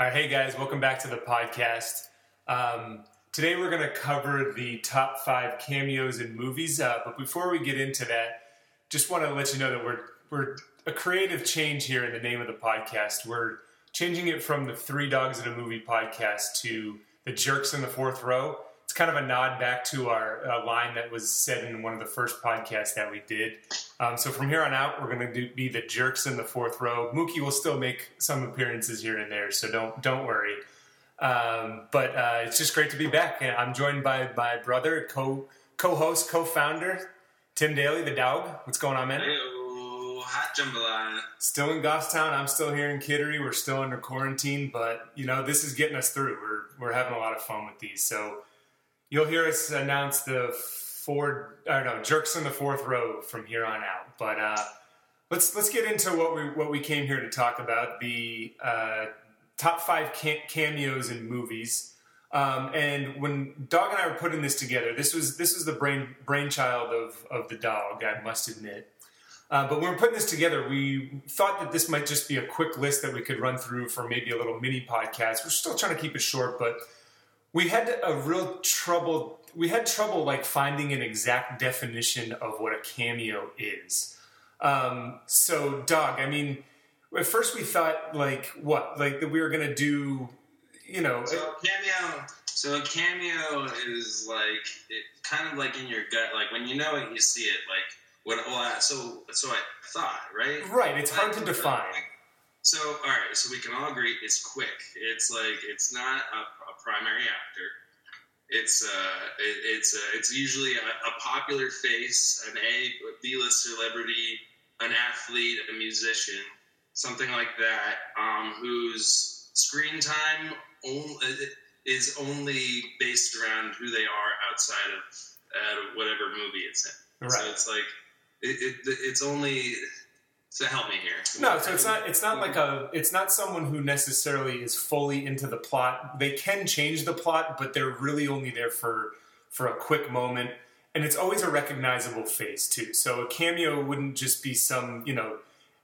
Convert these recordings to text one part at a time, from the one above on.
All right, hey guys, welcome back to the podcast. Um, today we're going to cover the top five cameos in movies. Uh, but before we get into that, just want to let you know that we're we're a creative change here in the name of the podcast. We're changing it from the Three Dogs in a Movie podcast to the Jerks in the Fourth Row. It's kind of a nod back to our uh, line that was said in one of the first podcasts that we did. Um, so from here on out, we're going to be the Jerks in the Fourth Row. Mookie will still make some appearances here and there, so don't don't worry. Um, but uh, it's just great to be back. And I'm joined by my brother, co co-host, co-founder, Tim Daly, the dog. What's going on, man? Hot jambalaya. Still in Goffstown. I'm still here in Kittery. We're still under quarantine, but you know this is getting us through. We're we're having a lot of fun with these. So you'll hear us announce the four, or no, jerks in the fourth row from here on out. But uh, let's let's get into what we what we came here to talk about the uh, top five cameos in movies. Um, and when Dog and I were putting this together, this was this was the brain brainchild of of the dog. I must admit. Uh, but when we were putting this together, we thought that this might just be a quick list that we could run through for maybe a little mini podcast. We're still trying to keep it short, but we had a real trouble. We had trouble like finding an exact definition of what a cameo is. Um, so, doug I mean, at first we thought like what, like that we were gonna do, you know, So a cameo. So a cameo is like it, kind of like in your gut, like when you know it, you see it. Like what? Well, so so I thought, right? right? It's hard to define. So all right, so we can all agree it's quick. It's like it's not a, a primary actor. It's uh, it, it's uh, it's usually a, a popular face, an A B list celebrity, an athlete, a musician, something like that, um, whose screen time only, is only based around who they are outside of uh, whatever movie it's in. Right. So it's like it, it, it's only so help me here. No, so it's not. It's not like a. It's not someone who necessarily is fully into the plot. They can change the plot, but they're really only there for for a quick moment, and it's always a recognizable face too. So a cameo wouldn't just be some you know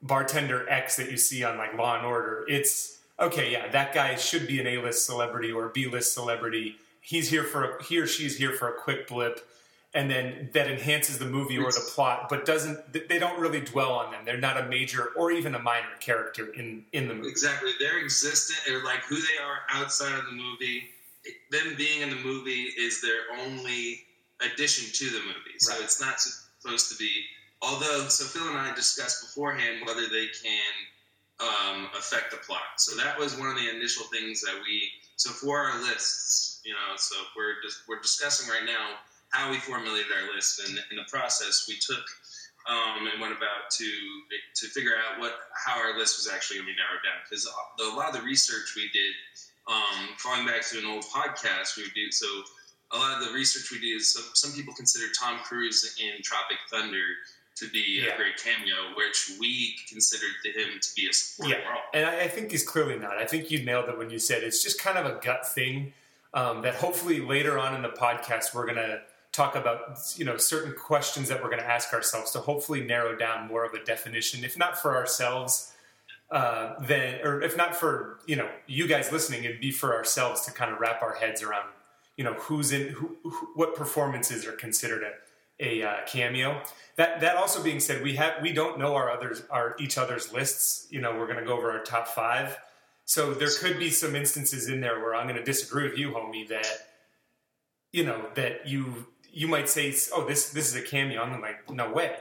bartender X that you see on like Law and Order. It's okay. Yeah, that guy should be an A list celebrity or B list celebrity. He's here for a, he or she's here for a quick blip. And then that enhances the movie or the plot, but doesn't. They don't really dwell on them. They're not a major or even a minor character in in the movie. Exactly. They're existent, or like who they are outside of the movie. Them being in the movie is their only addition to the movie. So Right. it's not supposed to be. Although, so Phil and I discussed beforehand whether they can um, affect the plot. So that was one of the initial things that we. So for our lists, you know, so we're just we're discussing right now how we formulated our list, and in the process, we took um, and went about to to figure out what how our list was actually going to be narrowed down because a lot of the research we did, um, falling back to an old podcast we do so. A lot of the research we did is some, some people consider Tom Cruise in Tropic Thunder to be Yeah. a great cameo, which we considered him to be a supporting Yeah, role. and I, I think he's clearly not. I think you nailed it when you said it's just kind of a gut thing um, that hopefully later on in the podcast we're going to talk about you know certain questions that we're going to ask ourselves to hopefully narrow down more of a definition, if not for ourselves. Uh, then, or if not for you know you guys listening, it'd be for ourselves to kind of wrap our heads around you know who's in who, who what performances are considered a, a uh, cameo. That that also being said, we have we don't know our others our each other's lists. You know, we're going to go over our top five. So there could be some instances in there where I'm going to disagree with you, homie. That you know that you you might say, oh, this this is a cameo. I'm like, no way.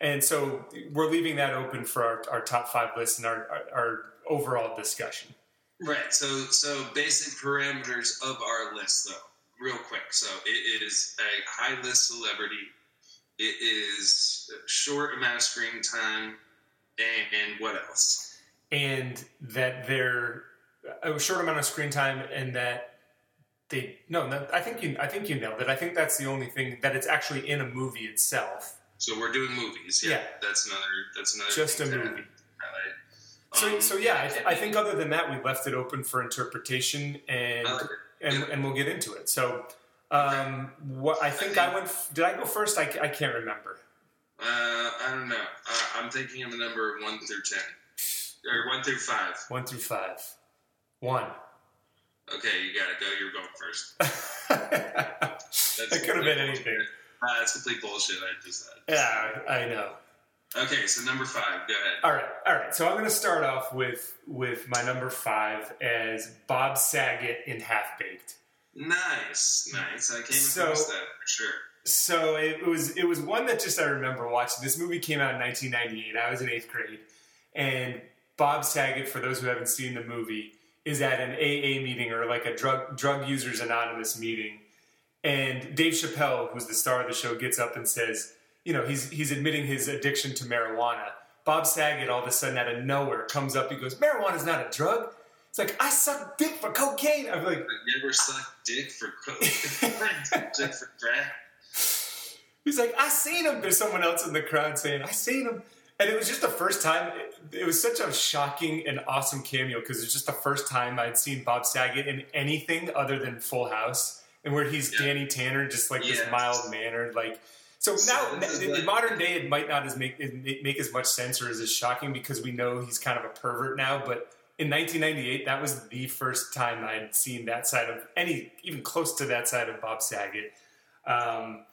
And so we're leaving that open for our, our top five list and our, our, our overall discussion. Right. So, so basic parameters of our list, though, real quick. So, it is a high list celebrity. It is a short amount of screen time, and, and what else? and that they're a short amount of screen time and that they no, no I think you I think you nailed it. I think that's the only thing that it's actually in a movie itself. So we're doing movies. Yeah, Yeah. that's another. That's another. Just a movie. highlight. So Um, so yeah, I, th- I think other than that we left it open for interpretation and I like it. and, and we'll get into it. So um, what I think I went f- did I go first? I, I can't remember. Uh, I don't know. Uh, I'm thinking of a number one through ten, or one through five. One through five. One. Okay, you gotta go. You're going first. that could have been anything. Uh, that's complete bullshit. I just said. Yeah, I know. Okay, so number five. Go ahead. All right, all right. So I'm going to start off with with my number five as Bob Saget in Half Baked. Nice, nice. I came So- across that for sure. So it was it was one that just I remember watching. This movie came out in 1998. I was in eighth grade, and Bob Saget, for those who haven't seen the movie, is at an AA meeting or like a drug drug users anonymous meeting, and Dave Chappelle, who's the star of the show, gets up and says, you know, he's he's admitting his addiction to marijuana. Bob Saget, all of a sudden, out of nowhere, comes up. He goes, "Marijuana is not a drug." It's like I suck dick for cocaine. I'm like, But you ever suck dick for coke? dick for crack? He's like, I seen him. There's someone else in the crowd saying, I seen him. And it was just the first time. It, it was such a shocking and awesome cameo because it was just the first time I'd seen Bob Saget in anything other than Full House, and where he's Yeah. Danny Tanner, just like this mild mannered, like. So now, in, like- modern day, it might not as make it make as much sense or is as shocking because we know he's kind of a pervert now. But in 1998, that was the first time I'd seen that side of any, even close to that side of Bob Saget. Um,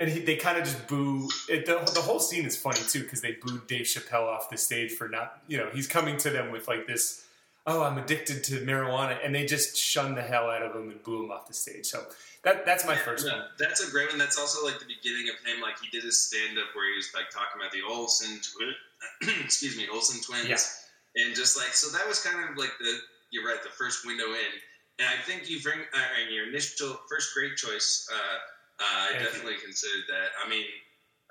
and he, they kind of just boo. It, the, the whole scene is funny too because they booed Dave Chappelle off the stage for not, you know, he's coming to them with like this, oh, I'm addicted to marijuana, and they just shun the hell out of him and boo him off the stage. So that that's my first Yeah, one. That's a great one. That's also like the beginning of him. Like he did his stand up where he was like talking about the Olsen twin, excuse me, Olsen twins, Yeah. and just like so that was kind of like the you're right, the first window in. And I think you bring uh, in your initial first great choice. Uh, I Thank you. definitely considered that. I mean,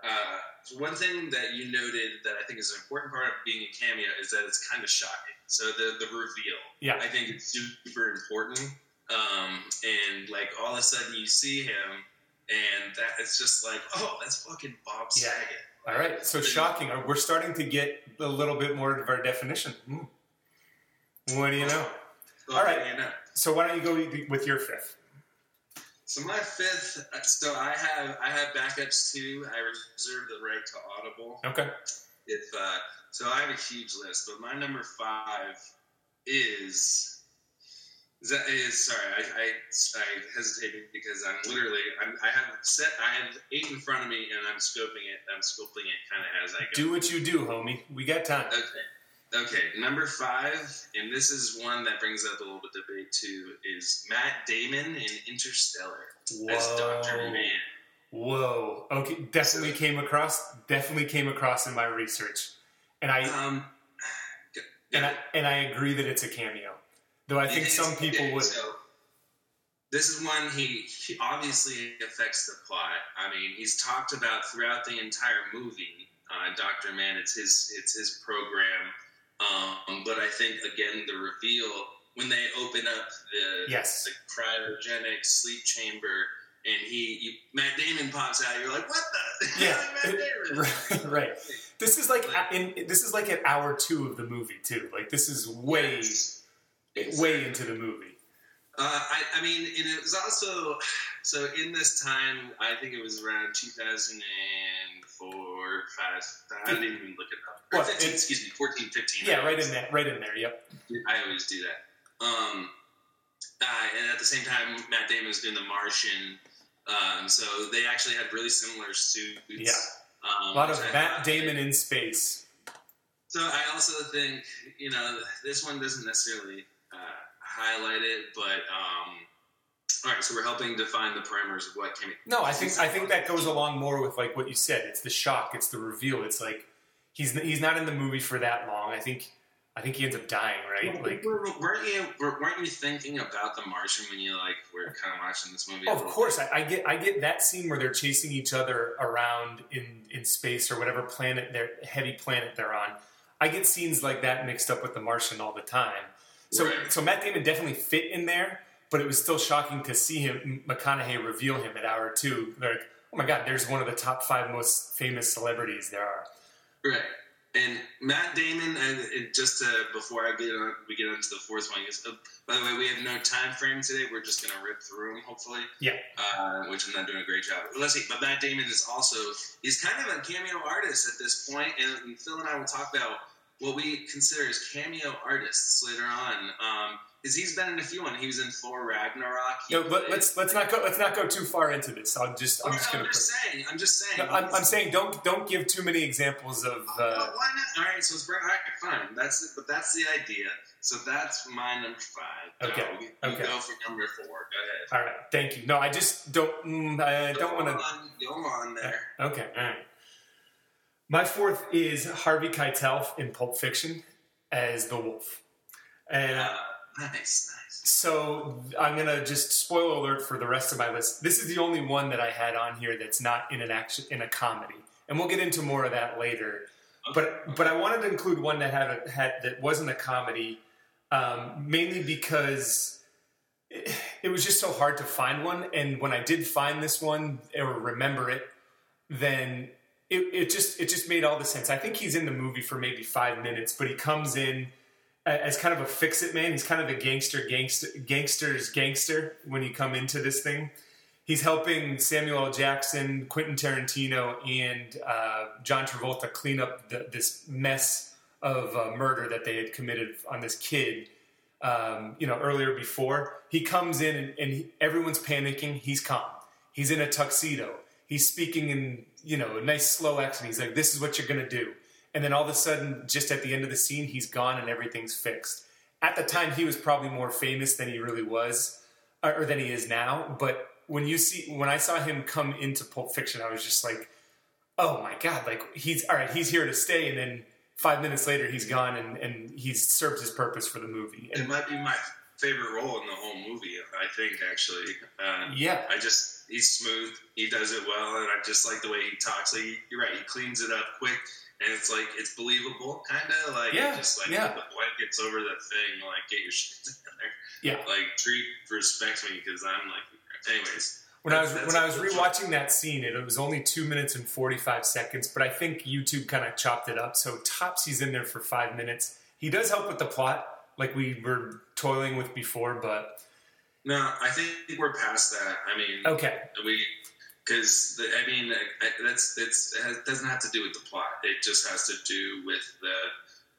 uh, one thing that you noted that I think is an important part of being a cameo is that it's kind of shocking. So the the reveal. Yeah. I think it's super important. Um, and like all of a sudden you see him, and that it's just like, oh, that's fucking Bob Yeah. Saget. All right, so shocking. We're starting to get a little bit more of our definition. Hmm. What do you know? Oh, All right. you know. So why don't you go with your fifth? So my fifth. So I have I have backups too. I reserve the right to audible. Okay. If uh, so, I have a huge list, but my number five is. Is that is sorry, I, I, I hesitated because I'm literally I'm, I have set I have eight in front of me and I'm scoping it I'm scoping it kind of as I go. Do what you do, homie. We got time. Okay. Okay. Number five, and this is one that brings up a little bit of debate too, is Matt Damon in Interstellar as Doctor Whoa. Man. Whoa. Okay. Definitely came across. Definitely came across in my research, and I Um, and I and I agree that it's a cameo. Though I think is- some people would. So, this is one he, he obviously affects the plot. I mean, he's talked about throughout the entire movie. Uh, Doctor Mann, it's his it's his program. Um, but I think again the reveal when they open up the Yes. the cryogenic sleep chamber and he you, Matt Damon pops out. You're like, what the? Yeah. Matt Damon. Right, right. This is like in this is like at hour two of the movie too. Like this is way way into the movie. Uh, I, I mean, and it was also so in this time. I think it was around 2004, five. I didn't even look it up. What, 15, it- excuse me, 14, 15. Yeah, right in there, right in there. Yep. I always do that. Um, uh, and at the same time, Matt Damon was doing The Martian. Um, so they actually had really similar suits. Yeah. Um, A lot of Matt Damon in space. So I also think you know this one doesn't necessarily uh, highlight it, but um, all right. So we're helping define the parameters of what can. No, I think I think that goes along more with like what you said. It's the shock. It's the reveal. It's like he's he's not in the movie for that long. I think I think he ends up dying. Right? Like weren't you weren't you thinking about the Martian when you like were kind of watching this movie? Oh, of course, I, I get I get that scene where they're chasing each other around in in space or whatever planet they're heavy planet they're on. I get scenes like that mixed up with the Martian all the time. So Right. so Matt Damon definitely fit in there, but it was still shocking to see him McConaughey reveal him at hour two. Like, oh my god, there's one of the top five most famous celebrities there are. Right. And Matt Damon, and just to, before I get on, we get on to the fourth one. Is, uh, by the way, we have no time frame today. We're just going to rip through them, hopefully. Yeah. Uh, which I'm not doing a great job. But let's see. But Matt Damon is also he's kind of a cameo artist at this point, and Phil and I will talk about what we consider as cameo artists later on. Um, is he's been in a few, and he was in Thor Ragnarok. He No, played- let's let's not go let's not go too far into this. I'll just I'm I'm just just, gonna. Put, saying. I'm just saying. no, I'm, I'm saying don't don't give too many examples of. Oh, Uh, why not? All right, so it's. All right, fine. That's it, but that's the idea. So that's my number five. Okay, Go. You okay. go for number four. Go ahead. all right, thank you. No, I just don't. Mm, I don't want to. Go on there. Okay, all right. My fourth is Harvey Keitel in Pulp Fiction as the Wolf, and Uh, nice, nice. so I'm gonna just spoil alert for the rest of my list. This is the only one that I had on here that's not in an action in a comedy, and we'll get into more of that later. But but I wanted to include one that had a, had that wasn't a comedy, um, mainly because it, it was just so hard to find one. And when I did find this one or remember it, then it, it just it just made all the sense. I think he's in the movie for maybe five minutes, but he comes in as kind of a fix it man. He's kind of a gangster, gangster, gangster's gangster when you come into this thing. He's helping Samuel L. Jackson, Quentin Tarantino, and uh, John Travolta clean up the, this mess of uh, murder that they had committed on this kid. Um, you know, earlier before he comes in and, and he, everyone's panicking. He's calm. He's in a tuxedo. He's speaking in you know a nice slow accent. He's like, "This is what you're gonna do." And then all of a sudden, just at the end of the scene, he's gone and everything's fixed. At the time, he was probably more famous than he really was, or or than he is now. But when you see, when I saw him come into Pulp Fiction, I was just like, "Oh my god!" Like he's all right. He's here to stay. And then five minutes later, he's gone and and he's served his purpose for the movie. It might be my favorite role in the whole movie. I think actually. Uh, yeah, I just he's smooth. He does it well, and I just like the way he talks. Like you're right, he cleans it up quick, and it's like it's believable, kind of like Yeah, just like yeah. the blankets over that thing. Like get your shit together. Yeah. Like treat respect me because I'm like. Anyways, When I was when I was rewatching that scene, it was only two minutes and forty five seconds, but I think YouTube kind of chopped it up. So tops he's in there for five minutes. He does help with the plot, like we were toiling with before. But no, I think we're past that. I mean, okay, we because I mean that's it's it has, doesn't have to do with the plot. It just has to do with the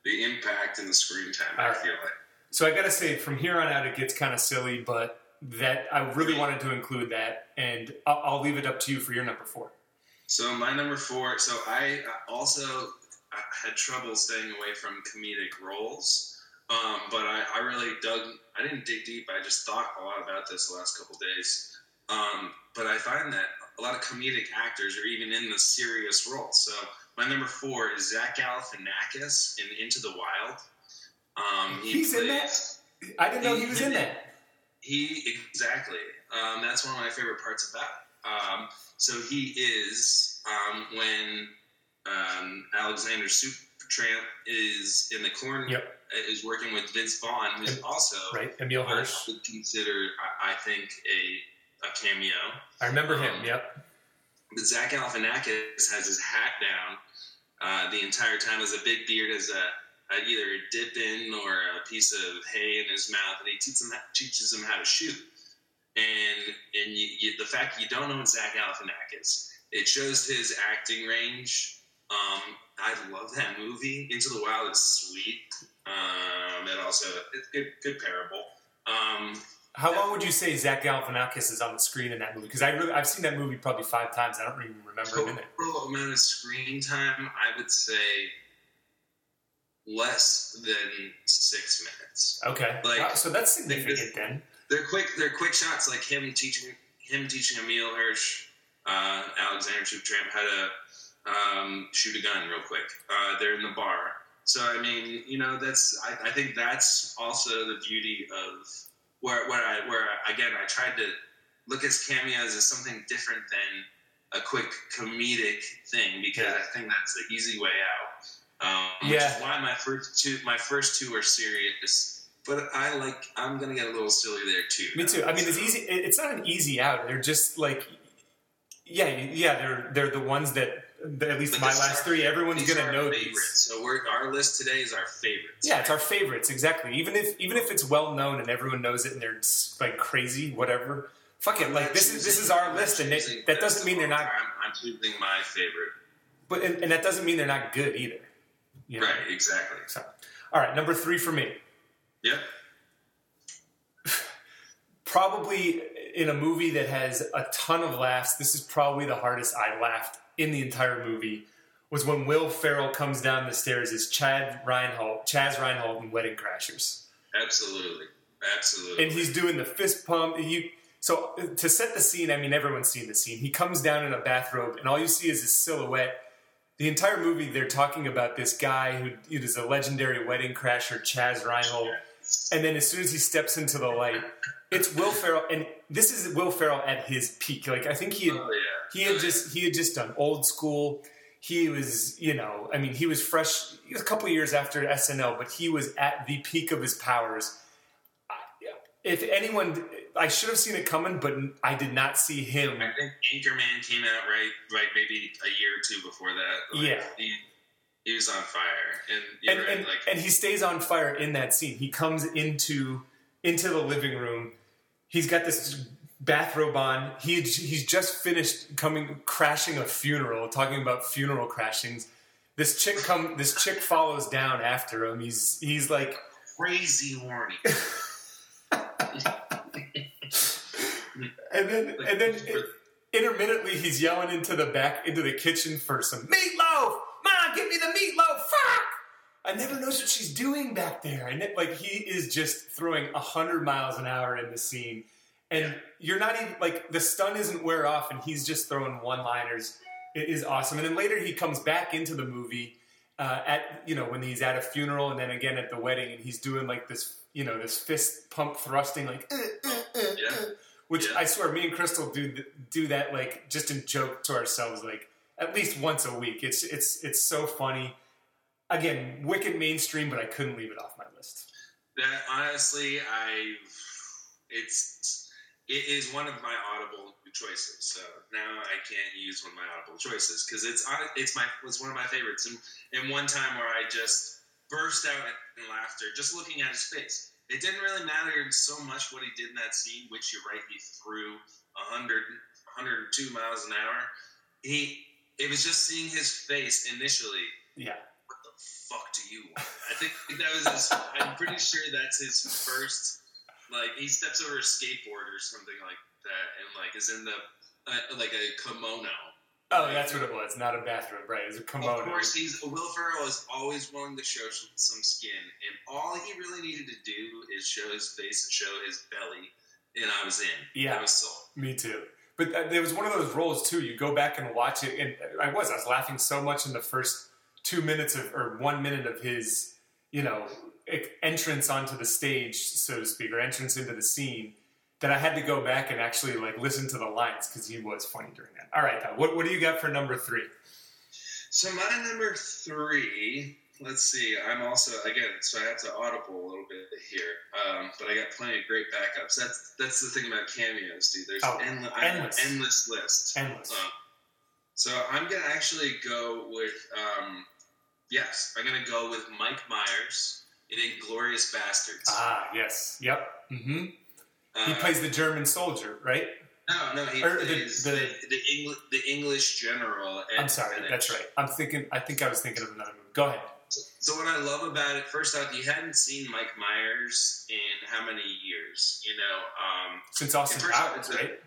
the impact and the screen time. All I right. feel like. so I got to say, from here on out, it gets kind of silly, but that I really wanted to include that, and I'll, I'll leave it up to you for your number four. So my number four. So I also had trouble staying away from comedic roles, um, but I, I really dug. I didn't dig deep. I just thought a lot about this the last couple days. Um, but I find that a lot of comedic actors are even in the serious roles. So my number four is Zach Galifianakis in Into the Wild. Um, he He's in that. I didn't know he was in that. he exactly. Um, that's one of my favorite parts about. it. Um, so he is um, when um, Alexander Supertramp is in the corner. Yep. Is working with Vince Vaughn, who's also Right, Emile Hirsch. would consider, I, I think, a, a cameo. I remember him. um, Yep. But Zach Galifianakis has his hat down uh, the entire time, has a big beard, has a, a either a dip in or a piece of hay in his mouth, and he teaches him, teaches him how to shoot. And and you, you, the fact you don't know Zach Galifianakis, it shows his acting range. Um, I love that movie. Into the Wild is sweet. Um, it also it's good, good parable. Um, How long would you say Zach Galifianakis is on the screen in that movie? Because I really, I've seen that movie probably five times. I don't even remember it. Total amount of screen time, I would say less than six minutes. Okay, Like- Wow, so that's significant this- then. They're quick. They're quick shots, like him teaching him teaching Emile Hirsch, uh, Alexander Supertramp how to um, shoot a gun real quick. Uh, they're in the bar, so I mean, you know, that's I, I think that's also the beauty of where where I where again I tried to look at cameos as something different than a quick comedic thing because Yeah. I think that's the easy way out. Um, which Yeah. is why my first two my first two are serious. But I like I'm gonna get a little silly there too. Me too. I mean, it's easy. It's not an easy out. They're just like, yeah, yeah. They're they're the ones that, that at least But my last our- three. Everyone's gonna know our these. So we're, our list today is our favorites. Yeah, it's our favorites exactly. Even if even if it's well known and everyone knows it and they're like crazy, whatever. Fuck it. Like this is this is our list, and it, that doesn't mean they're not. I'm choosing my favorite. But and, and that doesn't mean they're not good either. You know? Right, exactly. So, all right, number three for me. Yep. probably in a movie that has a ton of laughs. This is probably the hardest I laughed in the entire movie. Was when Will Ferrell comes down the stairs as Chad Reinhold, Chazz Reinhold in Wedding Crashers. Absolutely, absolutely. And he's doing the fist pump. So to set the scene, I mean, everyone's seen the scene. He comes down in a bathrobe, and all you see is his silhouette. The entire movie, they're talking about this guy who is a legendary wedding crasher, Chazz Reinhold. And then as soon as he steps into the light, it's Will Ferrell, and this is Will Ferrell at his peak. Like I think he had, Oh, yeah. He had just he had just done old school. He was, you know, I mean, he was fresh. He was a couple years after SNL, but he was at the peak of his powers. I- If anyone, I should have seen it coming, but I did not see him. I think Anchorman came out right, right, maybe a year or two before that. Like, Yeah. he, he was on fire, and and, right, and, like and he stays on fire in that scene. He comes into into the living room. He's got this bathrobe on. He had, he's just finished coming crashing a funeral, talking about funeral crashings. This chick come this chick follows down after him. He's he's like crazy horny. and then and then intermittently he's yelling into the back into the kitchen for some meatloaf. Ma, give me the meatloaf. Fuck! I never knows what she's doing back there. And it, like he is just throwing hundred miles an hour in the scene, and you're not even like the stun isn't wear off, and he's just throwing one liners. It is awesome. And then later he comes back into the movie uh, at you know when he's at a funeral, and then again at the wedding, and he's doing like this you know this fist pump thrusting like. "Uh, uh, uh, Yeah. uh," Which Yeah. I swear, me and Crystal do do that like just in joke to ourselves, like at least once a week. It's it's it's so funny. Again, wicked mainstream, but I couldn't leave it off my list. That honestly, I it's it is one of my audible choices. So now I can't use one of my audible choices because it's it's my it's one of my favorites. And and one time where I just burst out in laughter just looking at his face. It didn't really matter so much what he did in that scene, which you're right, he threw 100, 102 miles an hour. He it was just seeing his face initially Yeah, what the fuck do you want? I think that was his, I'm pretty sure that's his first, like, he steps over a skateboard or something like that and, like, is in the, uh, like a kimono. Oh, that's what it was. Not a bathroom, right? It was a kimono. Of course, he's Will Ferrell is always willing to show some, skin, and all he really needed to do is show his face and show his belly, and I was in. Yeah. I was sold. Me too. But there was one of those roles too. You go back and watch it, and I was I was laughing so much in the first two minutes of or one minute of his, you know, entrance onto the stage, so to speak, or entrance into the scene, that I had to go back and actually like listen to the lines because he was funny during that. All right, Pat, what what do you got for number three? So my number three. Let's see. I'm also again, so I have to audible a little bit here, um, but I got plenty of great backups. That's that's the thing about cameos, dude. There's Oh, endless, an endless. endless list. Endless. Uh, so I'm gonna actually go with um, yes, I'm gonna go with Mike Myers in Inglourious Basterds. Ah, yes, yep. Mm-hmm. He Uh, plays the German soldier, right? no, no, he or the- plays the- the the, Engli- the English general. I'm sorry, Greenwich. that's right. I'm thinking. I think I was thinking of another movie. Go ahead. So what I love about it, first off, you hadn't seen Mike Myers in how many years? You know, um, Since Austin off, Powers, it's a- right?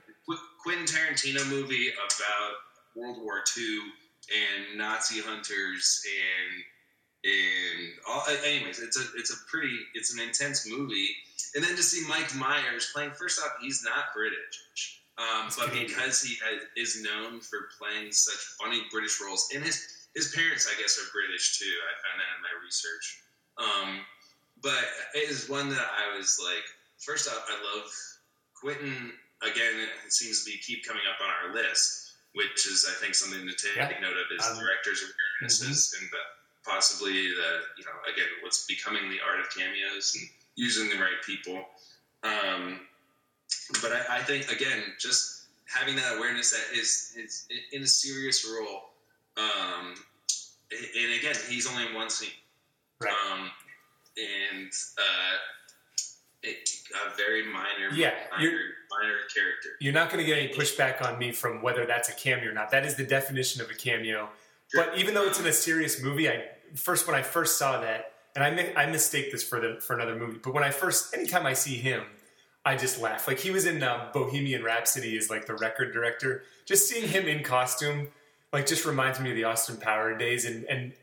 Quentin Tarantino movie about World War II and Nazi hunters and and all. Anyways, it's a it's a pretty it's an intense movie. And then to see Mike Myers playing, first off, he's not British. Um, but because he has, is known for playing such funny British roles, and his his parents, I guess, are British too. I found that in my research. Um, but it is one that I was like, first off, I love Quentin. Again, it seems to be keep coming up on our list, which is I think something to take Yeah. note of is Um, directors' appearances and the, possibly the you know again what's becoming the art of cameos and using the right people. Um, but I, I think again, just having that awareness that is is in a serious role. Um, and again, he's only in one scene. Right. Um, and uh, it, a very minor, Yeah, minor, minor character. You're not going to get any pushback on me from whether that's a cameo or not. That is the definition of a cameo. But even though it's in a serious movie, I first when I first saw that, and I mi- I mistake this for the for another movie, but when I first anytime I see him, I just laugh. Like he was in um, Bohemian Rhapsody as like the record director. Just seeing him in costume, like just reminds me of the Austin Power days, and and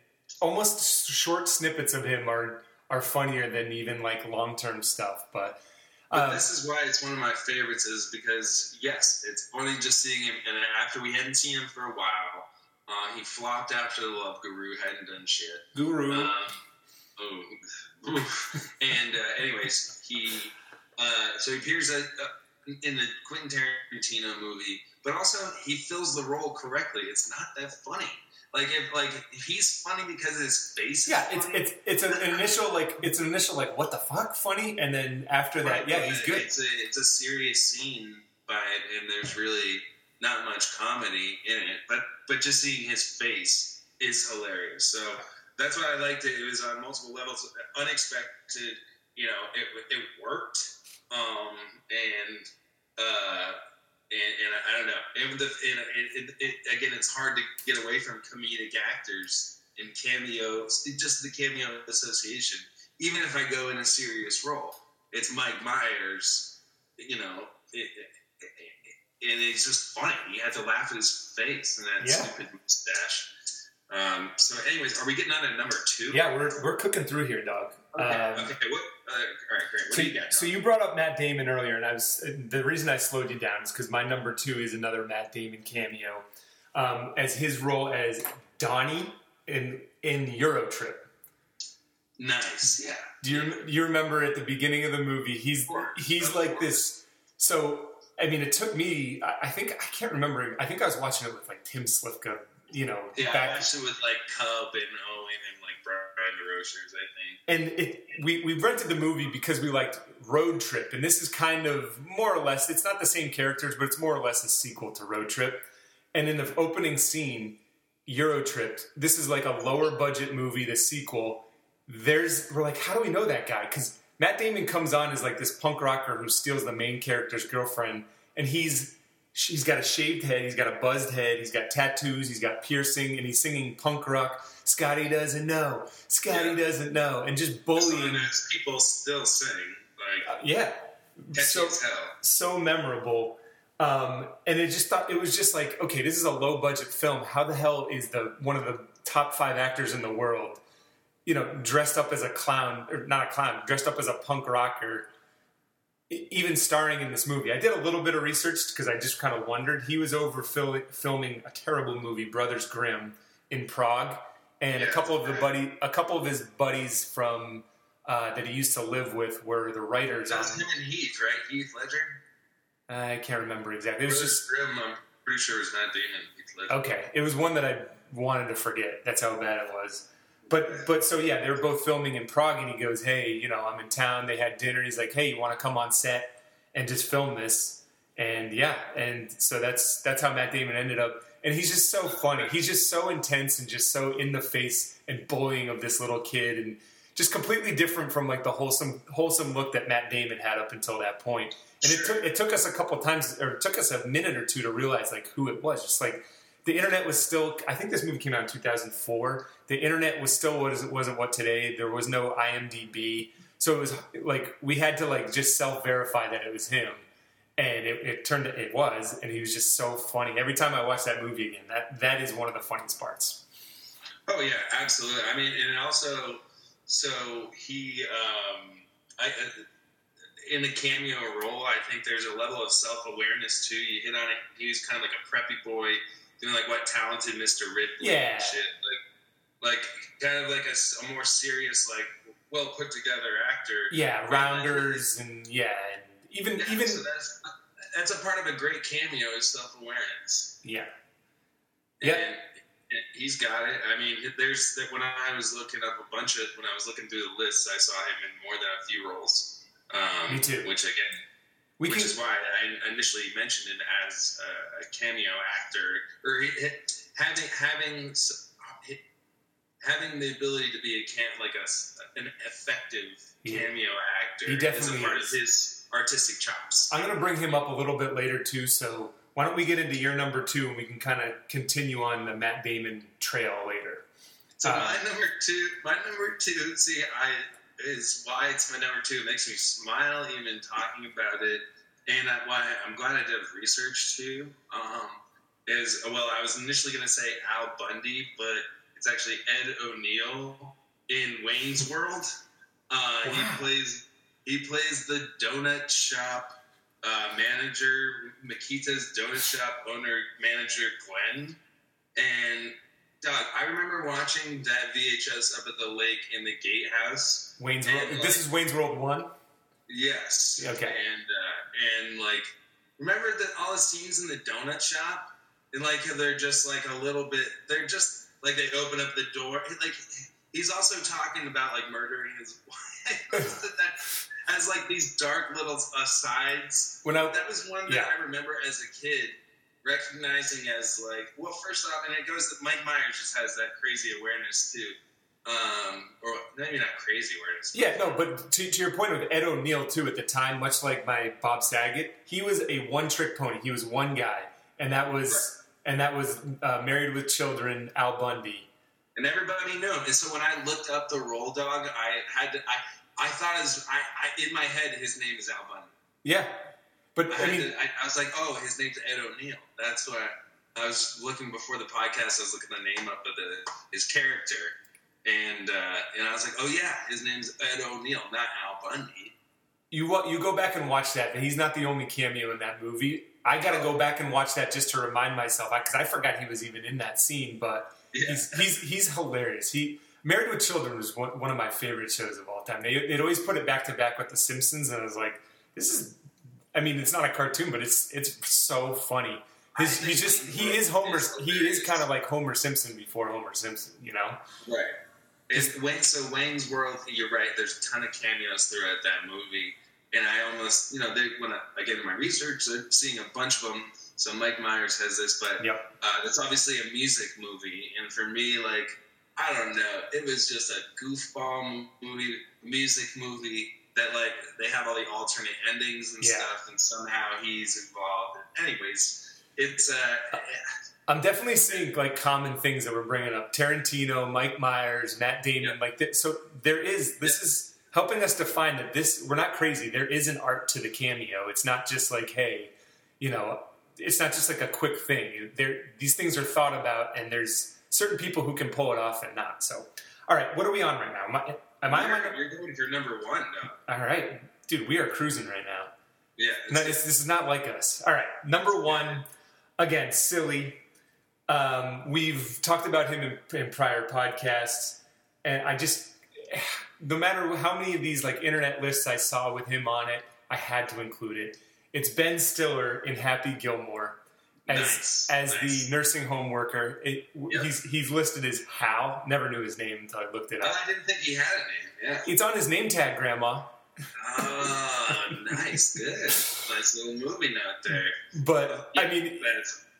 almost short snippets of him are are funnier than even like long term stuff. But, But uh, this is why it's one of my favorites, is because yes, it's funny just seeing him. And after we hadn't seen him for a while, uh, he flopped after the Love Guru, hadn't done shit. Guru, Um, oh, oof. and uh, anyways, he uh, so he appears at, uh, in the Quentin Tarantino movie, but also he fills the role correctly. It's not that funny. Like if like if he's funny because his face. yeah, is it's funny, it's it's an initial like it's an initial like what the fuck funny, and then after that, yeah, he's good. It's a it's a serious scene by it, and there's really not much comedy in it. But but just seeing his face is hilarious. So that's why I liked it. It was on multiple levels, unexpected. You know, it it worked, um, and uh, and, and I don't know. It, it, it, again, it's hard to get away from comedic actors and cameos, just the cameo association. Even if I go in a serious role, it's Mike Myers. You know, and it's just funny. You had to laugh at his face and that Yeah. stupid mustache. Um, so, anyways, are we getting on to number two? Yeah, we're we're cooking through here, dog. Okay. Um, okay. What? Uh, all right. Great. What so, do you got? so you brought up Matt Damon earlier, and I was the reason I slowed you down is because my number two is another Matt Damon cameo, um, as his role as Donnie in in Eurotrip. nice. Yeah. Do you you remember at the beginning of the movie? He's he's like this. So I mean, it took me. I, I think I can't remember. I think I was watching it with like Tim Slifka. You know, Yeah, back actually with like Cub and Owen and like Brian DeRochers, I think. and it, we we rented the movie because we liked Road Trip, and this is kind of more or less. It's not the same characters, but it's more or less a sequel to Road Trip. And in the opening scene, Euro Trip, this is like a lower budget movie. The sequel, there's we're like, how do we know that guy? Because Matt Damon comes on as like this punk rocker who steals the main character's girlfriend, and he's She's got a shaved head. He's got a buzzed head. He's got tattoos. He's got piercing, and he's singing punk rock. Scotty doesn't know. Scotty Yeah. doesn't know, and just bullying. those people still sing like Uh, yeah, so so memorable. Um, and it just thought it was just like, okay, this is a low budget film. How the hell is the one of the top five actors in the world, you know, dressed up as a clown or not a clown, dressed up as a punk rocker, even starring in this movie? I did a little bit of research because I just kind of wondered. He was over fil- filming a terrible movie, Brothers Grimm, in Prague, and a couple of the buddy, a couple of his buddies from. Uh, that he used to live with were the writers That's on. him and Heath, right? Heath Ledger. I can't remember exactly. It was just Grim. I'm pretty sure it was Matt Damon. Okay, it was one that I wanted to forget. That's how bad it was. But but so yeah, they were both filming in Prague, and he goes, "Hey, you know, I'm in town." They had dinner. He's like, "Hey, you want to come on set and just film this?" And yeah, and so that's that's how Matt Damon ended up. And he's just so funny. He's just so intense and just so in the face and bullying of this little kid, and just completely different from like the wholesome wholesome look that Matt Damon had up until that point. And it took it took us a couple times, or it took us a minute or two to realize like who it was. Just like the internet was still. I think this movie came out in 2004. The internet was still what it wasn't what today. There was no IMDb, so it was like we had to like just self verify that it was him. And it, it turned it was, and he was just so funny. Every time I watch that movie again, that that is one of the funniest parts. Oh yeah, absolutely. I mean, and also, so he, um, I, uh, in the cameo role, I think there's a level of self awareness too. You hit on it. He was kind of like a preppy boy, doing like what talented Mr. Ripley Yeah. and shit, like, like kind of like a more serious, like well put together actor. Yeah, rounders and yeah, and even Yeah, even so that's that's a part of a great cameo is self awareness. yeah, Yeah. And he's got it. I mean, there's that when I was looking up a bunch of when I was looking through the lists, I saw him in more than a few roles. Um, Me too. Which again, we which can. is why I initially mentioned him as a, cameo actor, or having having having the ability to be a cam, like a an effective cameo actor. he is definitely a part is. of his artistic chops. I'm going to bring him up a little bit later too. So why don't we get into your number two, and we can kind of continue on the Matt Damon trail later. So Uh, my number two, my number two. See, I is why it's my number two. It makes me smile even talking about it, and I, why I'm glad I did research too. Um, is well, I was initially going to say Al Bundy, but it's actually Ed O'Neill in Wayne's World. Uh, Wow. He plays he plays the donut shop uh, manager, Mikita's donut shop owner manager Glenn, and Doug, I remember watching that VHS up at the lake in the gatehouse. Wayne's World. like- This is Wayne's World one. Yes. Okay. And uh, and like, remember that all the scenes in the donut shop, and like they're just like a little bit. They're just like they open up the door. Like he's also talking about like murdering his wife. that has like these dark little asides. When I That was one that Yeah. I remember as a kid recognizing as like well first off and it goes that mike myers just has that crazy awareness too um or maybe not crazy awareness Yeah, no, but to, to your point with Ed O'Neill too, at the time, much like my Bob Saget, he was a one-trick pony. He was one guy, and that was and that was uh, Married with Children, Al Bundy. and everybody knew him. And so when I looked up the roll dog, I had to. I I thought as I, I in my head his name is Al Bundy. Yeah, but I, I mean, I, I was like, oh, his name's Ed O'Neill. That's what I, I was looking before the podcast. I was looking the name up of the his character, and uh, and I was like, oh yeah, his name's Ed O'Neill, not Al Bundy. you you go back and watch that, and he's not the only cameo in that movie. I got to go back and watch that just to remind myself because I forgot he was even in that scene. But Yeah. he's he's he's hilarious. He Married with Children was one, one of my favorite shows of all time. They they'd always put it back to back with The Simpsons, and I was like, this is. I mean, it's not a cartoon, but it's it's so funny. His, he's just he is Homer. He is kind of like Homer Simpson before Homer Simpson. You know. Right. It's Wayne, so Wayne's World, you're right. There's a ton of cameos throughout that movie, and I almost, you know, they, when I, I get in my research, they're seeing a bunch of them. So Mike Myers has this, but Yep. uh, it's obviously a music movie, and for me, like, I don't know, it was just a goofball movie, music movie that like they have all the alternate endings and Yeah. stuff, and somehow he's involved. Anyways, it's uh, I'm definitely seeing like common things that we're bringing up. Tarantino, Mike Myers, Matt Damon, like that. So there is this is helping us define that this we're not crazy. There is an art to the cameo. It's not just like hey, you know, it's not just like a quick thing. There these things are thought about, and there's certain people who can pull it off and not. So, all right, what are we on right now? I, am I you're, you're going for number one now. all right, dude? We are cruising right now. Yeah, No, this, this is not like us. All right, number one, again, silly. Um, we've talked about him in, in prior podcasts, and I just, no matter how many of these like internet lists I saw with him on it, I had to include it. It's Ben Stiller in Happy Gilmore as Nice, as nice. the nursing home worker. It, Yep. He's he's listed as Hal. Never knew his name until I looked it Oh, up. I didn't think he had a name. Yeah. It's on his name tag, Grandma. Ah, nice, good, nice little movie note there. But I mean,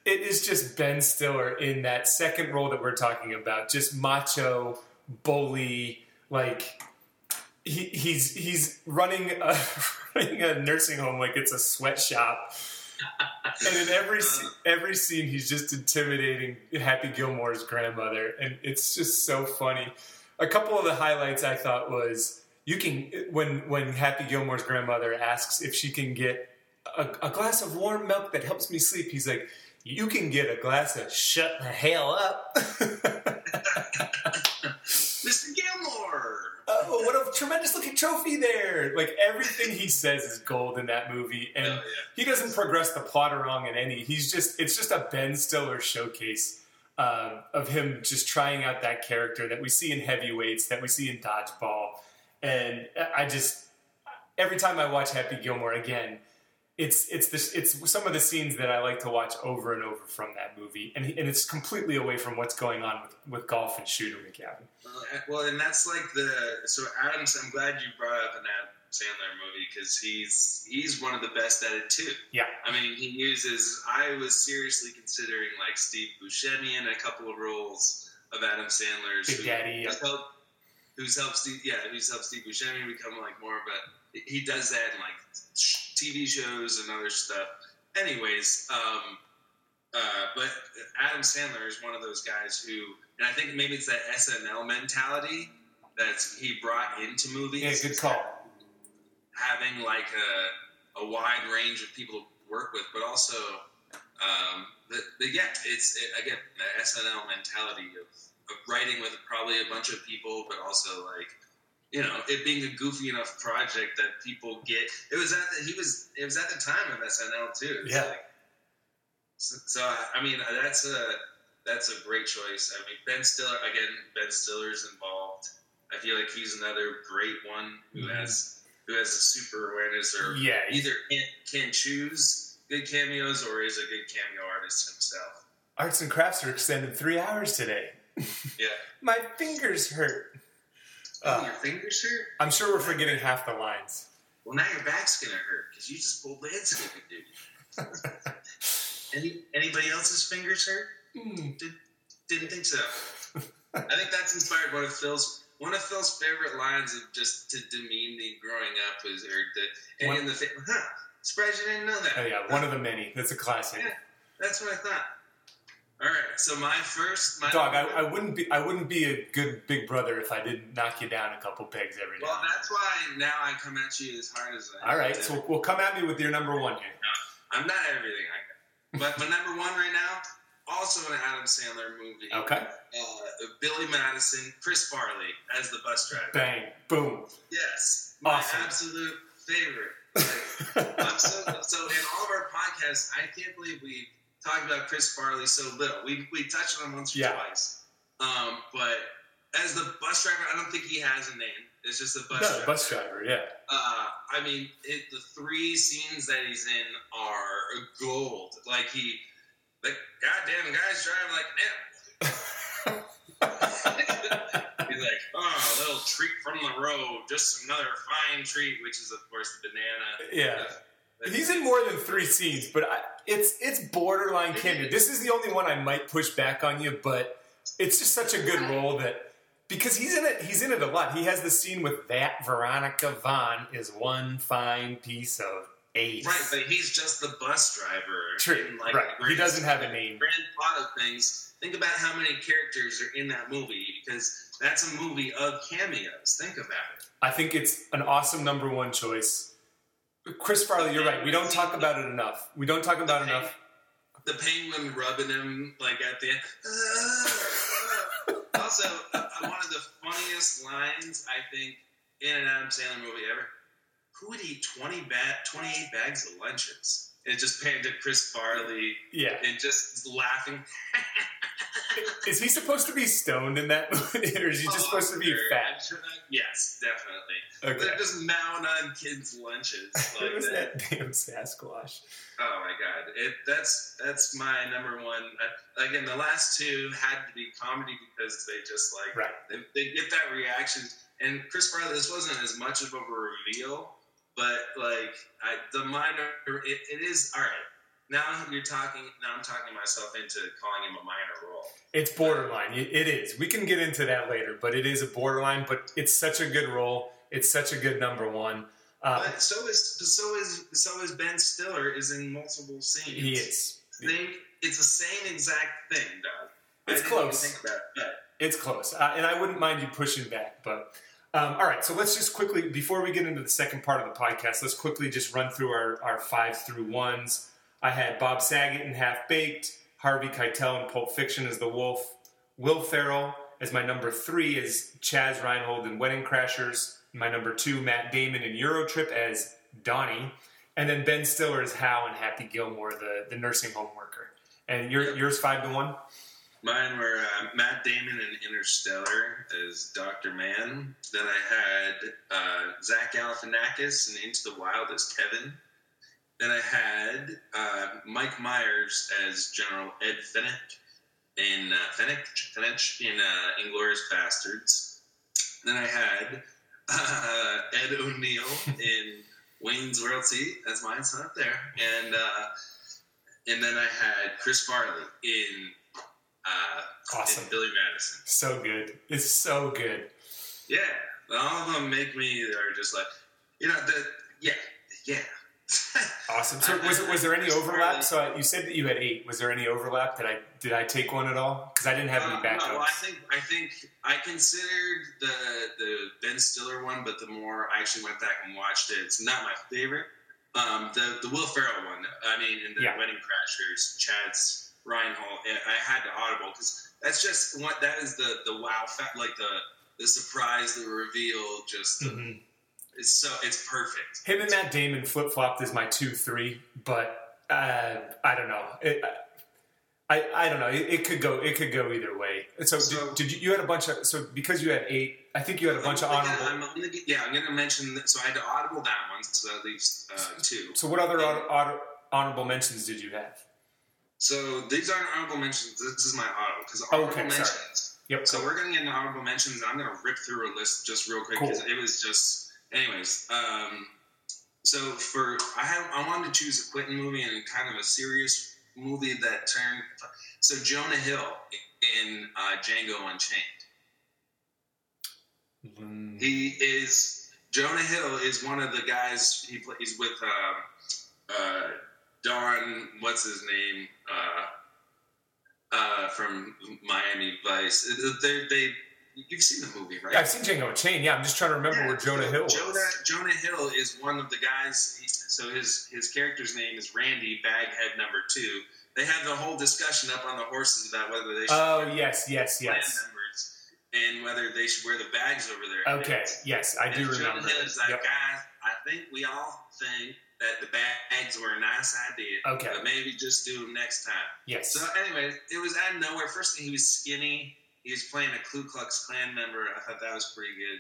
it is just Ben Stiller in that second role that we're talking about, just macho, bully, like he, he's he's running a, running a nursing home like it's a sweatshop, and in every every scene he's just intimidating Happy Gilmore's grandmother, and it's just so funny. A couple of the highlights I thought was you can when when Happy Gilmore's grandmother asks if she can get a, a glass of warm milk that helps me sleep. He's like, you can get a glass of shut the hell up. Mr. Gilmore. oh, what a tremendous looking trophy there! Like everything he says is gold in that movie, and Oh, yeah. he doesn't progress the plot along in any. He's just it's just a Ben Stiller showcase uh, of him just trying out that character that we see in Heavyweights, that we see in Dodgeball, and I just every time I watch Happy Gilmore again, it's it's this it's some of the scenes that I like to watch over and over from that movie, and and it's completely away from what's going on with, with golf and Shooter McGavin. Uh, well, and that's like the so Adams. I'm glad you brought up an Adam Sandler movie because he's he's one of the best at it too. Yeah. I mean, he uses. I was seriously considering like Steve Buscemi in a couple of roles of Adam Sandler's. Big who- Daddy, Who's helped, who's helped Steve? Yeah, who's helped Steve Buscemi become like more of a. He does that in like TV shows and other stuff. Anyways, um, uh, but Adam Sandler is one of those guys who, and I think maybe it's that SNL mentality that he brought into movies. Yeah, good call. Having like a, a wide range of people to work with, but also, um, the, the, yeah, it's it, again the SNL mentality of, of writing with probably a bunch of people, but also like you know, it being a goofy enough project that people get. It was at the, he was it was at the time of SNL too. Yeah. Like, so, so I mean, that's a that's a great choice. I mean, Ben Stiller again. Ben Stiller's involved. I feel like he's another great one who Mhm. has who has a super awareness or Yeah, either can, can choose good cameos or is a good cameo artist himself. Arts and crafts are extended three hours today. Yeah. My fingers hurt. Uh, your fingers hurt. I'm sure we're forgetting half the lines. Well, now your back's gonna hurt because you just pulled landscaping duty. Any anybody else's fingers hurt? Hmm. Didn't think so. I think that's inspired one of Phil's one of Phil's favorite lines of just to demean me growing up was or the and One- in the huh. Surprised you didn't know that. Oh yeah, one of the many. That's a classic. Yeah. That's what I thought. All right, so my first my Dog, I, I wouldn't be. I wouldn't be a good big brother if I didn't knock you down a couple pegs every now. well, and that's why now I come at you as hard as I. All right, so we'll come at me with your number one here. No, I'm not everything I got, but my number one right now, also an Adam Sandler movie. Okay, Uh, Billy Madison, Chris Farley as the bus driver. bang, boom. Yes, my Awesome. absolute favorite. Like, so so in all of our podcasts, I can't believe we talked about Chris Farley so little. We we touched on him once or Yeah. twice. Um, but as the bus driver, I don't think he has a name. It's just a bus no, driver. bus driver. Yeah, Uh, I mean, it, the three scenes that he's in are gold. Like he, like goddamn guys driving like man. He's like, oh, a little treat from the road, just another fine treat, which is of course the banana. yeah. The- He's in more than three scenes, but I, it's it's borderline cameo. This is the only one I might push back on you, but it's just such a good role that because he's in it, he's in it a lot. He has the scene with that Veronica Vaughn is one fine piece of ace. Right, but he's just the bus driver. True, in, like, right. He doesn't have a name. Grand plot of things. Think about how many characters are in that movie because that's a movie of cameos. Think about it. I think it's an awesome number one choice. Chris Farley, you're right. We don't talk about it enough. We don't talk about it enough. The penguin rubbing him like at the end. also, uh, one of the funniest lines I think in an Adam Sandler movie ever. Who would eat 20 ba- 28 bags of lunches? It just panned to Chris Farley Yeah. and just laughing. Is he supposed to be stoned in that movie, or is he just supposed to be Oh, fat? sure. Yes, definitely. Okay. They're just mowing on kids' lunches. Like was that. that damn Sasquatch. Oh my god, it, that's that's my number one. Uh, again, the last two had to be comedy because they just like Right. they, they get that reaction. And Chris Farley, this wasn't as much of a reveal, but like I, the minor, it, it is all right. Now you're talking. Now I'm talking myself into calling him a minor role. It's borderline. It is. We can get into that later, but it is a borderline. But it's such a good role. It's such a good number one. Uh, But so is so is so is Ben Stiller is in multiple scenes. he is. Think it's the same exact thing, Doug. It's close. Think about it, It's close, uh, and I wouldn't mind you pushing back. But um, all right, so let's just quickly before we get into the second part of the podcast, let's quickly just run through our our fives through ones. I had Bob Saget in Half Baked, Harvey Keitel in Pulp Fiction as the Wolf, Will Ferrell as my number three is Chazz Reinhold in Wedding Crashers. My number two, Matt Damon in Eurotrip as Donnie, and then Ben Stiller as Hal in Happy Gilmore, the the nursing home worker. And your, yours five to one. Mine were uh, Matt Damon in Interstellar as Doctor Mann. Then I had uh, Zach Galifianakis in Into the Wild as Kevin. Then I had uh, Mike Myers as General Ed Fenech in uh, Fenech, Fenech in uh, Inglourious Basterds. Then I had uh, Ed O'Neill in Wayne's World. See, that's mine. It's not there. And uh, and then I had Chris Farley in uh, Awesome. Billy Madison. So good. It's so good. Yeah, all of them make me are just like, you know, the yeah, yeah. awesome. So was was there any overlap? So you said that you had eight. Was there any overlap? Did I did I take one at all? Because I didn't have any Uh, backups. no, well, I think I think I considered the the Ben Stiller one, but the more I actually went back and watched it, it's not my favorite. Um, the the Will Ferrell one. I mean, in the Yeah. Wedding Crashers, Chad's Reinhold. I had to audible because that's just what that is the the wow fact, like the the surprise, the reveal. Just the, Mhm. it's so it's perfect. Him and Matt Damon flip flopped is my two three, but uh, I don't know. It, I I don't know. It, it could go it could go either way. So, So- did, did you you had a bunch of so because you had eight? I think you had a bunch of honorable. I'm gonna yeah, I'm going to mention. That, so I had to audible that one, so that leaves uh, two. So what other honor, honorable mentions did you have? So these aren't honorable mentions. This is my auto because honorable okay, sorry. mentions. Yep. So we're gonna get into honorable mentions. and I'm gonna rip through a list just real quick Cool. because it was just. Anyways, um, so for I have I wanted to choose a Quentin movie and kind of a serious movie that turned. So Jonah Hill in uh, Django Unchained. Mm, He is Jonah Hill is one of the guys. He plays with um, uh, Don. What's his name? Uh, uh, from Miami Vice. They, they, you've seen the movie, right? I've seen Django Chain. Yeah, I'm just trying to remember where Jonah Hill was. Jonah, Jonah Hill is one of the guys. He, so his his character's name is Randy Baghead Number Two. They have the whole discussion up on the horses about whether they should Oh wear yes, yes, yes. members and whether they should wear the bags over their Okay, heads. yes, I do And Jonah remember. Hill is like, Yep. guys, I think we all think that the bags were a nice idea. Okay. But maybe just do them next time. Yes. So anyway, it was out of nowhere. First thing, he was skinny. He was playing a Ku Klux Klan member. I thought that was pretty good.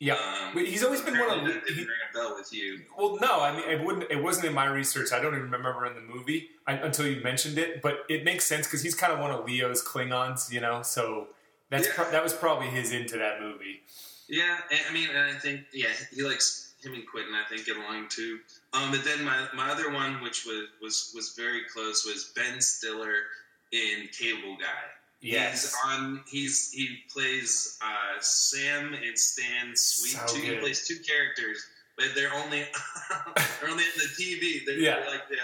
Yeah. Um, he's always been one of the- didn't he- ring a bell with you. Well, no, I mean, it wouldn't. It wasn't in my research. I don't even remember in the movie I, until you mentioned it. But it makes sense because he's kind of one of Leo's Klingons, you know. So that's Yeah. pro- that was probably his into that movie. Yeah, I mean, and I think yeah, he likes him and Quentin. I think get along too. Um, but then my, my other one, which was was was very close, was Ben Stiller in Cable Guy. Yes. He's on. He's he plays uh, Sam and Stan Sweet. So two, he plays two characters, but they're only they're only in the TV. They're, Yeah. they're like the,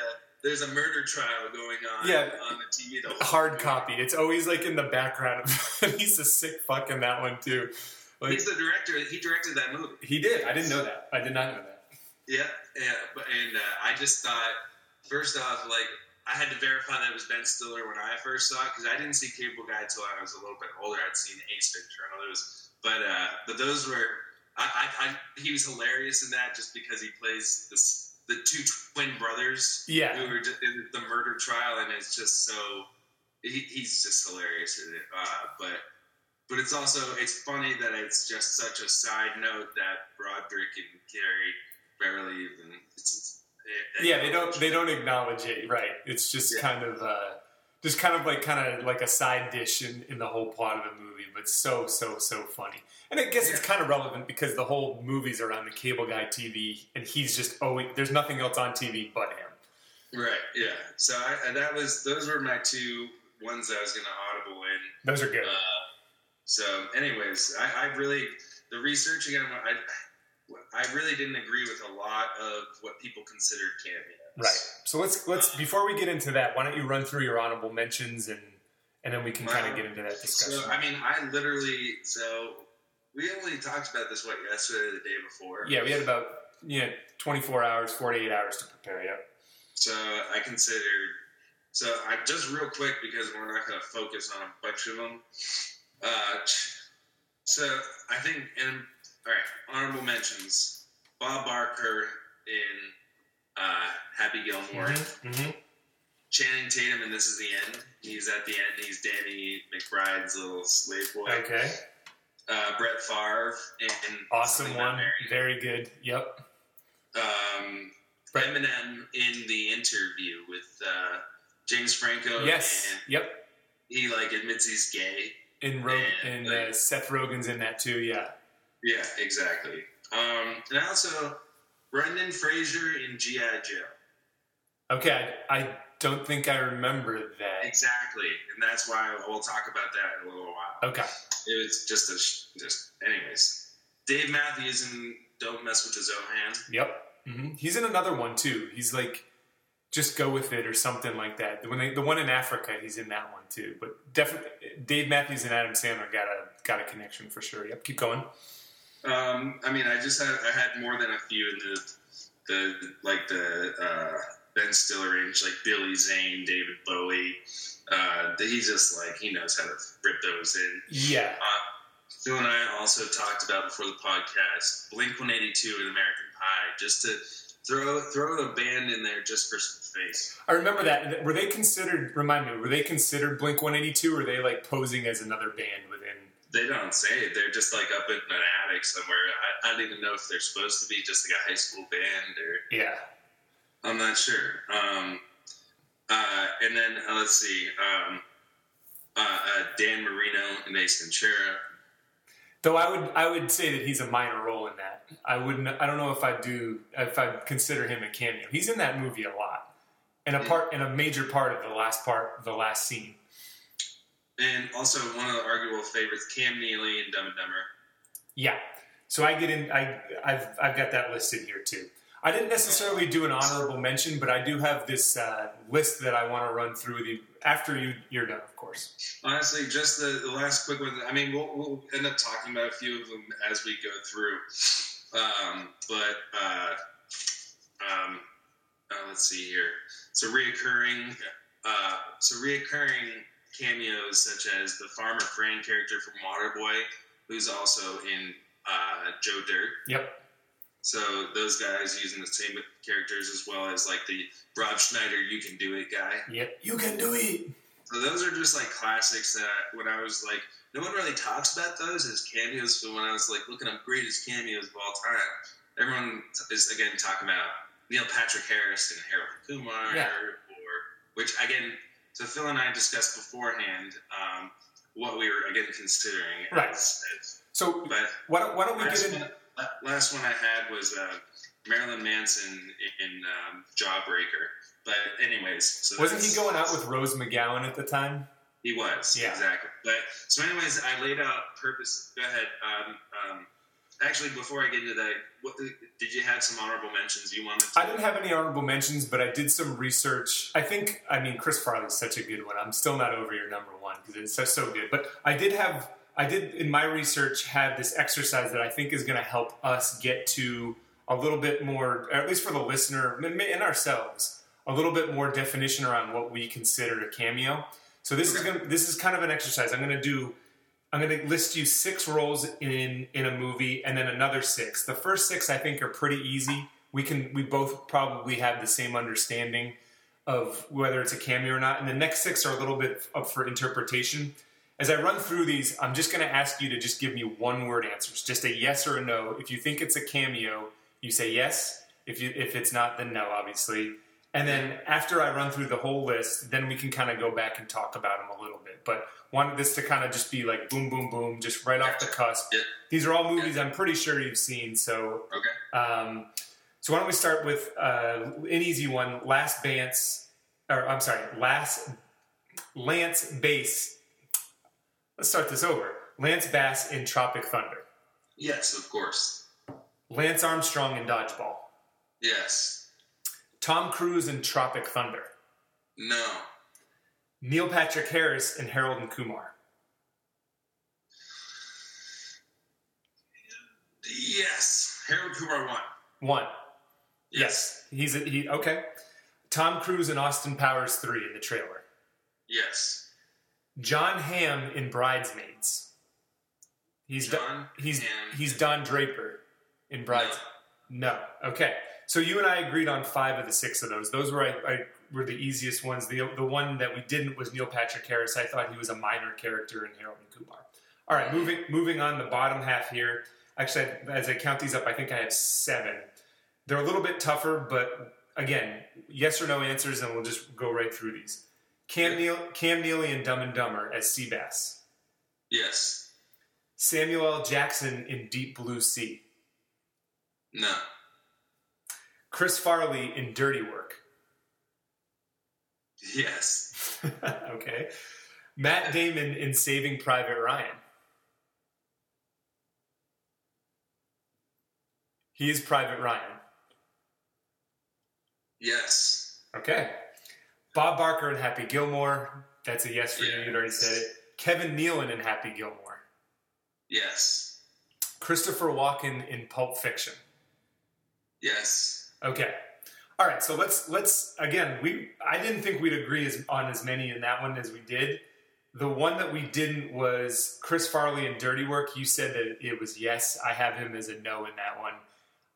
there's a murder trial going on Yeah. on the TV. The Hard copy. It's always like in the background. He's a sick fuck in that one too. Like He's the director. He directed that movie. he did. I didn't know that. I did not know that. Yeah, yeah, but and uh, I just thought first off, like I had to verify that it was Ben Stiller when I first saw it because I didn't see Cable Guy until I was a little bit older. I'd seen Ace Ventura and others, but uh, but those were I, I, I he was hilarious in that just because he plays this the two twin brothers Yeah. who were in the murder trial and it's just so he, he's just hilarious in it. Uh, but but it's also it's funny that it's just such a side note that Broderick and Carrey barely even. It's, it, Yeah, they don't they don't acknowledge it, right? It's just Yeah. kind of uh, just kind of like kind of like a side dish in, in the whole plot of the movie, but so so so funny. And I guess it's kind of relevant because the whole movie's around the cable guy TV, and he's just always there's nothing else on TV but him. Right. Yeah. So I, that was those were my two ones that I was going to audible in. Those are good. Uh, so, anyways, I, I really the research again. I I really didn't agree with a lot of what people considered cameos. Right. So let's let's before we get into that, why don't you run through your honorable mentions and and then we can kind of get into that discussion. So I mean, I literally so we only talked about this what yesterday or the day before. yeah, we had about yeah 24 hours, 48 hours to prepare. Yeah. So I considered. So I just real quick because we're not going to focus on a bunch of them. Uh, so I think and all right, honorable mentions: Bob Barker in uh, Happy Gilmore, hmm Channing Tatum, and This Is the End. He's at the end. He's Danny McBride's little slave boy. Okay. Uh, Brett Favre in Awesome one. Very good. Yep. um, Brett- Eminem in the interview with uh, James Franco. Yes. and Yep. he like admits he's gay. In Rog- And, and uh, Seth Rogen's in that too. Yeah. Yeah, exactly. Um, and also Brendan Fraser in GI Joe. Okay. I, I don't think I remember that. Exactly, and that's why we'll talk about that in a little while. Okay. It was just a sh- just anyways. Dave Matthews in Don't Mess with the Zohan. Yep. hmm He's in another one too. He's like, just go with it or something like that. When they, the one in Africa, he's in that one too. But definitely, Dave Matthews and Adam Sandler got a got a connection for sure. Yep, keep going. Um, I mean, I just had I had more than a few in the the like the uh, Ben Stiller range, like Billy Zane, David Bowie. Uh, he just like he knows how to rip those in. Yeah, Uh, Phil and I also talked about before the podcast Blink One Eighty Two and American Pie, just to throw throw a band in there just for some face. I remember that. Were they considered? Remind me. Were they considered Blink One Eighty Two? Were they like posing as another band within? They don't say it; they're just like up in an attic somewhere. I, I don't even know if they're supposed to be just like a high school band or Yeah. I'm not sure. Um, uh, and then uh, let's see, um, uh, uh, Dan Marino and Ace Ventura. Though I would, I would say that he's a minor role in that. I wouldn't. I don't know if I do. If I consider him a cameo. He's in that movie a lot, and a mm. part, and a major part of the last part, the last scene. And also one of the arguable favorites, Cam Neely and Dumb and Dumber. Yeah. So I get in. I I've I've got that listed here too. I didn't necessarily do an honorable mention, but I do have this uh, list that I want to run through with you after you you're done, of course. Honestly, just the, the last quick one. I mean, we'll, we'll end up talking about a few of them as we go through. Um, but uh, um, uh, let's see here. So reoccurring, uh, so reoccurring cameos such as the Farmer Fran character from Waterboy, who's also in uh, Joe Dirt. Yep. So those guys using the same characters as well as like the Rob Schneider "You Can Do It" guy. Yep. You can do it. So those are just like classics that when I was like, no one really talks about those as cameos. But when I was like looking up greatest cameos of all time, everyone is again talking about Neil Patrick Harris and Harold Kumar, Yeah. or which again, so Phil and I discussed beforehand um, what we were again considering. Right. As, as, So but why don't, why don't we get in? Last one I had was uh, Marilyn Manson in, in um, Jawbreaker. But anyways, so Wasn't he going out with Rose McGowan at the time? He was, Yeah. exactly. But so, anyways, I laid out purpose. Go ahead. Um, um, actually, before I get into that, what did you have some honorable mentions you wanted? to? I didn't have any honorable mentions, but I did some research. I think, I mean, Chris Farley's such a good one. I'm still not over your number one because it's so, so good. But I did have, I did in my research have this exercise that I think is going to help us get to a little bit more, or at least for the listener and ourselves, a little bit more definition around what we consider a cameo. So this is going to, this is kind of an exercise. I'm going to do I'm going to list you six roles in in a movie, and then another six. The first six I think are pretty easy. We can we both probably have the same understanding of whether it's a cameo or not, and the next six are a little bit up for interpretation. As I run through these, I'm just going to ask you to just give me one word answers, just a yes or a no. If you think it's a cameo, you say yes. If you if it's not, then no, obviously. And then after I run through the whole list, then we can kind of go back and talk about them a little bit. But wanted this to kind of just be like boom, boom, boom, just right off the cusp. Yeah. These are all movies I'm pretty sure you've seen. So, Okay. um, so why don't we start with uh, an easy one? Last Bance, or I'm sorry, Last Lance Bass. Let's start this over. Lance Bass in Tropic Thunder. Yes, of course. Lance Armstrong in Dodgeball. Yes. Tom Cruise in Tropic Thunder. No. Neil Patrick Harris in Harold and Kumar. Yes. Harold Kumar won. One. Yes. He's a, he okay. Tom Cruise in Austin Powers 3 in the trailer. Yes. Jon Hamm in Bridesmaids. He's Jon he's Hamm. he's Don Draper in Brides. No. Okay. So you and I agreed on five of the six of those. Those were I, I were the easiest ones. The the one that we didn't was Neil Patrick Harris. I thought he was a minor character in Harold and Kumar. All right, moving moving on the bottom half here. Actually, as I count these up, I think I have seven. They're a little bit tougher, but again, yes or no answers, and we'll just go right through these. Cam Neal, Cam Neely in Dumb and Dumber as Seabass. Yes. Samuel L. Jackson in Deep Blue Sea. No. Chris Farley in Dirty Work. Yes. okay. Matt Damon in Saving Private Ryan. He is Private Ryan. Yes. Okay. Bob Barker and Happy Gilmore. That's a yes for you. Yes. You'd already said it. Kevin Nealon and Happy Gilmore. Yes. Christopher Walken in Pulp Fiction. Yes. Okay. All right. So let's let's again. We I didn't think we'd agree as, on as many in that one as we did. The one that we didn't was Chris Farley in Dirty Work. You said that it was yes. I have him as a no in that one.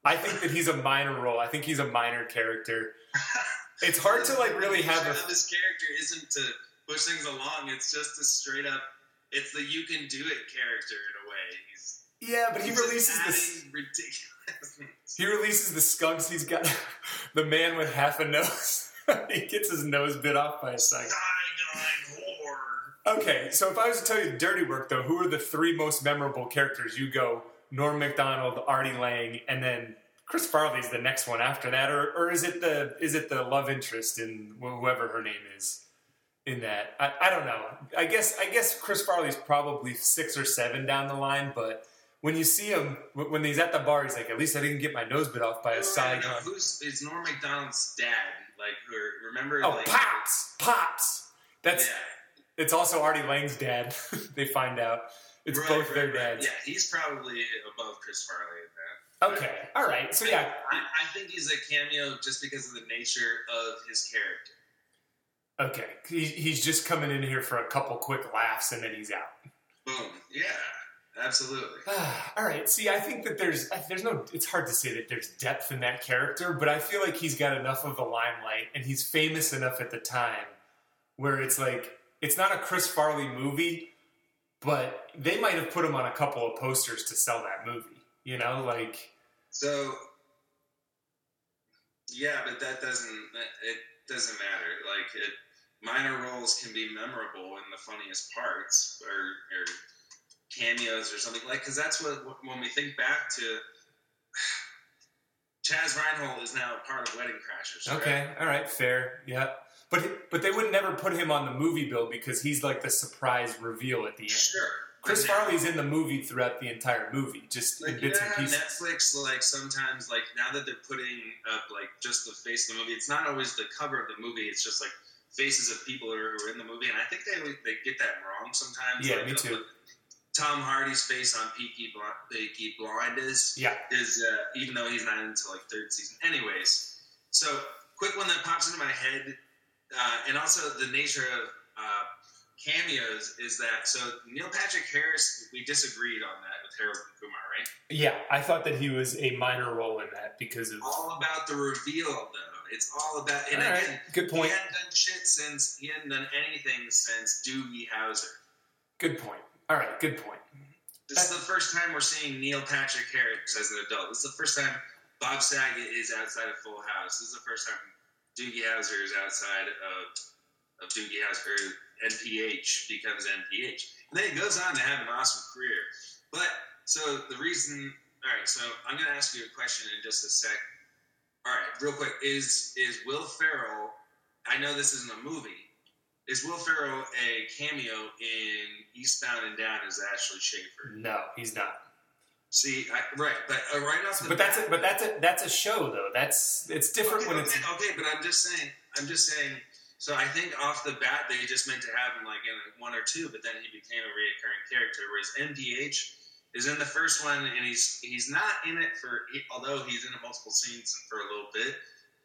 I think that he's a minor role. I think he's a minor character. It's hard to like really have a this character isn't to push things along. It's just a straight up. It's the you can do it character in a way. He's yeah, but he releases this. ridiculous. He releases the skunks. He's got the man with half a nose. he gets his nose bit off by a skunk. Okay, so if I was to tell you dirty work, though, who are the three most memorable characters? You go Norm Macdonald, Artie Lange, and then Chris Farley's the next one after that, or or is it the is it the love interest in whoever her name is in that? I, I don't know. I guess I guess Chris Farley's probably six or seven down the line, but when you see him when he's at the bar, he's like, at least I didn't get my nose bit off by a side no, who's is Norm Macdonald's dad? Like, or remember? Oh, like, pops, pops. That's Yeah. it's also Artie Lange's dad. they find out it's Right, both right, their right. dads. Yeah, he's probably above Chris Farley. Okay, all right. So yeah, I, I think he's a cameo just because of the nature of his character. okay. He, he's just coming in here for a couple quick laughs and then he's out. Boom. Yeah, absolutely. all right. See, I think that there's there's no. It's hard to say that there's depth in that character, but I feel like he's got enough of the limelight and he's famous enough at the time where it's like it's not a Chris Farley movie, but they might have put him on a couple of posters to sell that movie. You know, like So, yeah, but that doesn't it doesn't matter. Like, it, minor roles can be memorable in the funniest parts, or, or cameos or something like. Because that's what when we think back to. Chazz Reinhold is now part of Wedding Crashers. right? Okay, all right, fair, yeah. But but they would never put him on the movie bill because he's like the surprise reveal at the end. Sure. Chris Farley's in the movie throughout the entire movie, just Like in bits and pieces. Netflix, like sometimes, like now that they're putting up like just the face of the movie, it's not always the cover of the movie. It's just like faces of people who are, in the movie, and I think they they get that wrong sometimes. Yeah, like, me too. Tom Hardy's face on Peaky, Bl- Peaky Blinders Yeah, is uh, even though he's not into like third season. Anyways, so quick one that pops into my head, uh, and also the nature of uh, cameos is that so Neil Patrick Harris, we disagreed on that with Harold and Kumar, right? yeah. I thought that he was a minor role in that because of. All about the reveal, though. It's all about, and All right, again, good point. he hadn't done shit since he hadn't done anything since Doogie Howser. Good point. All right, good point. This is the first time we're seeing Neil Patrick Harris as an adult. This is the first time Bob Saget is outside of Full House. This is the first time Doogie Howser is outside of, of Doogie Howser. Or NPH becomes NPH. And then he goes on to have an awesome career. But, so the reason, all right, so I'm going to ask you a question in just a sec. All right, real quick. Is, is Will Ferrell, I know this isn't a movie, is Will Ferrell a cameo in Eastbound and Down as Ashley Schaefer? No, he's not. See, I, right, but uh, right off the But that's a, but that's a that's a show though. That's it's different okay, when it's okay, okay, but I'm just saying, I'm just saying. So I think off the bat they just meant to have him like in one or two, but then he became a reoccurring character. Whereas NPH is in the first one, and he's he's not in it for although he's in multiple scenes for a little bit.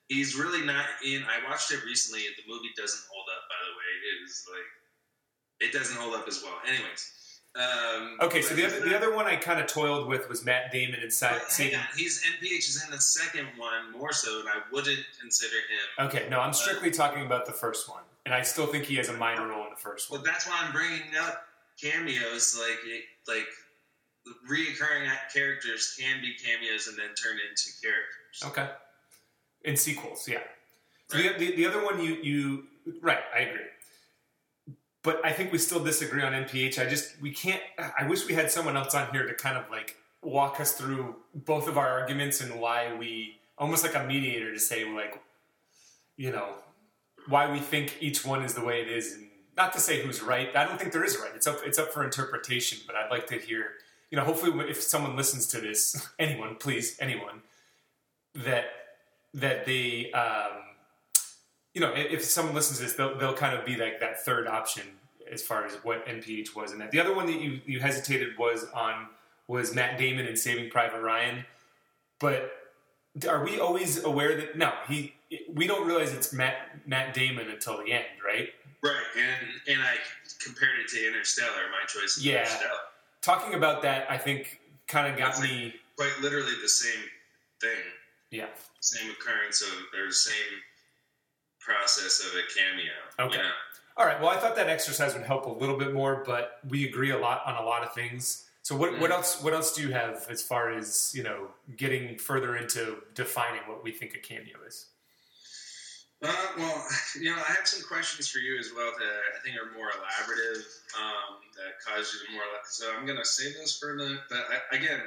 He's really not in. I watched it recently. The movie doesn't hold up. By the way, it is like it doesn't hold up as well. Anyways. Um, okay. So the other the other one I kind of toiled with was Matt Damon inside. but hang on, he's NPH is in the second one more so, and I wouldn't consider him. Okay, no, I'm strictly talking about the first one, and I still think he has a minor role in the first one. But that's why I'm bringing up cameos, like it, like reoccurring characters can be cameos and then turn into characters. Okay. In sequels, yeah. So the, the, the other one you you right, I agree. But I think we still disagree on NPH. I just we can't. I wish we had someone else on here to kind of like walk us through both of our arguments and why we almost like a mediator to say like, you know, why we think each one is the way it is, and not to say who's right. I don't think there is a right. It's up it's up for interpretation. But I'd like to hear, you know, hopefully if someone listens to this, anyone, please, anyone, that that they, um, you know, if someone listens to this, they'll, they'll kind of be like that third option as far as what NPH was in that. The other one that you, you hesitated was on was Matt Damon in Saving Private Ryan, but are we always aware that no he we don't realize it's Matt Matt Damon until the end, right? Right, and and I compared it to Interstellar. My choice is Yeah. Interstellar. Talking about that, I think kind of got like- me. Quite literally the same thing, Yeah. same occurrence of or same process of a cameo. Okay. You know? All right. Well, I thought that exercise would help a little bit more, but we agree a lot on a lot of things. So what, what Mhm. else what else do you have as far as you know getting further into defining what we think a cameo is? Uh, well, you know, I have some questions for you as well that I think are more elaborative, um, that cause you to more. So I'm going to save those for the. But I, again,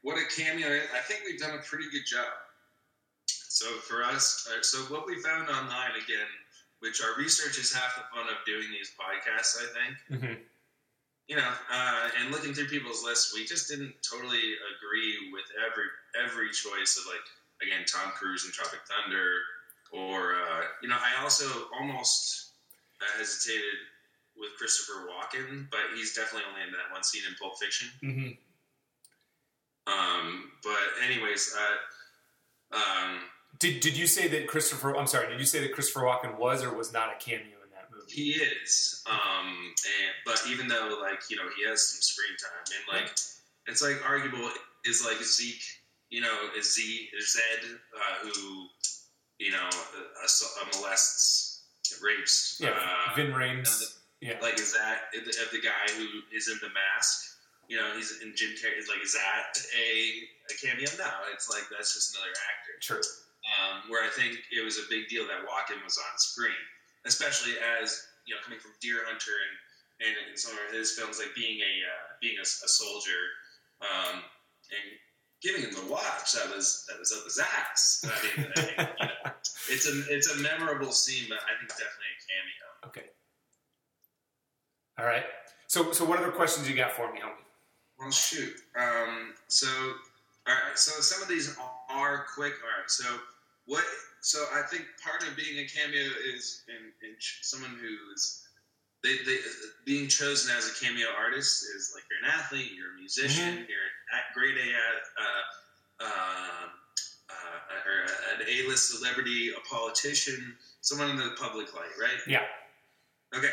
what a cameo is, I think we've done a pretty good job. So for us, uh, so what we found online again, which our research is half the fun of doing these podcasts, I think. Mm-hmm. You know, uh, and looking through people's lists, we just didn't totally agree with every every choice of like again Tom Cruise in Tropic Thunder, or uh, you know, I also almost uh, hesitated with Christopher Walken, but he's definitely only in that one scene in Pulp Fiction. Mm-hmm. Um, but anyways, uh, um, Did Did you say that Christopher? I'm sorry. Did you say that Christopher Walken was or was not a cameo in that movie? he is. Um, and but even though like you know he has some screen time and like it's like arguable is like Zeke, you know, is Z is Zed uh, who you know ass- uh, molests, rapes. Yeah. uh, Ving Rhames. Yeah. like is that of the, of the guy who is in the mask? You know, he's in Jim Carrey. Is like, is that a, a cameo? No, it's like that's just another actor. True. Um, where I think it was a big deal that Walken was on screen, especially as you know, coming from Deer Hunter and and in some of his films, like being a uh, being a, a soldier um, and giving him the watch. That was that was up his ass. I mean, I think, you know, it's a it's a memorable scene, but I think definitely a cameo. Okay. All right. So so what other questions you got for me, homie? Well, shoot. Um, so, all right. So some of these are quick. All right. So what? So I think part of being a cameo is in, someone who's they, they being chosen as a cameo artist is like you're an athlete, you're a musician, you're at grade A uh, uh, uh, or an A-list celebrity, a politician, someone in the public light, right? Yeah. Okay.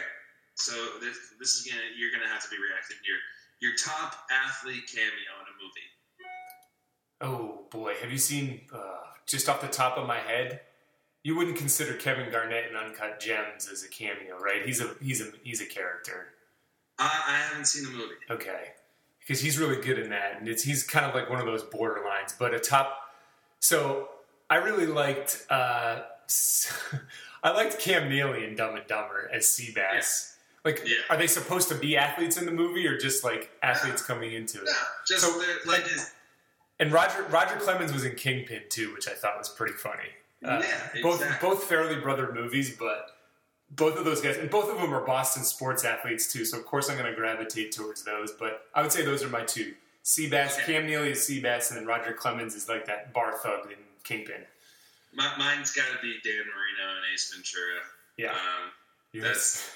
So this, this is gonna you're gonna have to be reacting here your top athlete cameo in a movie. Oh boy, have you seen uh, just off the top of my head? You wouldn't consider Kevin Garnett in Uncut Gems as a cameo, right? He's a he's a he's a character. Uh, I haven't seen the movie. Okay, because he's really good in that, and it's he's kind of like one of those borderlines. But a top, so I really liked uh, I liked Cam Neely in Dumb and Dumber as Seabass. Like, Yeah. are they supposed to be athletes in the movie, or just like athletes coming into it? No, just So- like his, And Roger Roger Clemens was in Kingpin too, which I thought was pretty funny. Uh, yeah, both exactly. both Farrelly Brother movies, but both of those guys, and both of them are Boston sports athletes too. So of course I'm going to gravitate towards those. But I would say those are my two: Seabass, Okay. Cam Neely is Seabass, and then Roger Clemens is like that bar thug in Kingpin. My, mine's got to be Dan Marino and Ace Ventura. Yeah. Um, yes.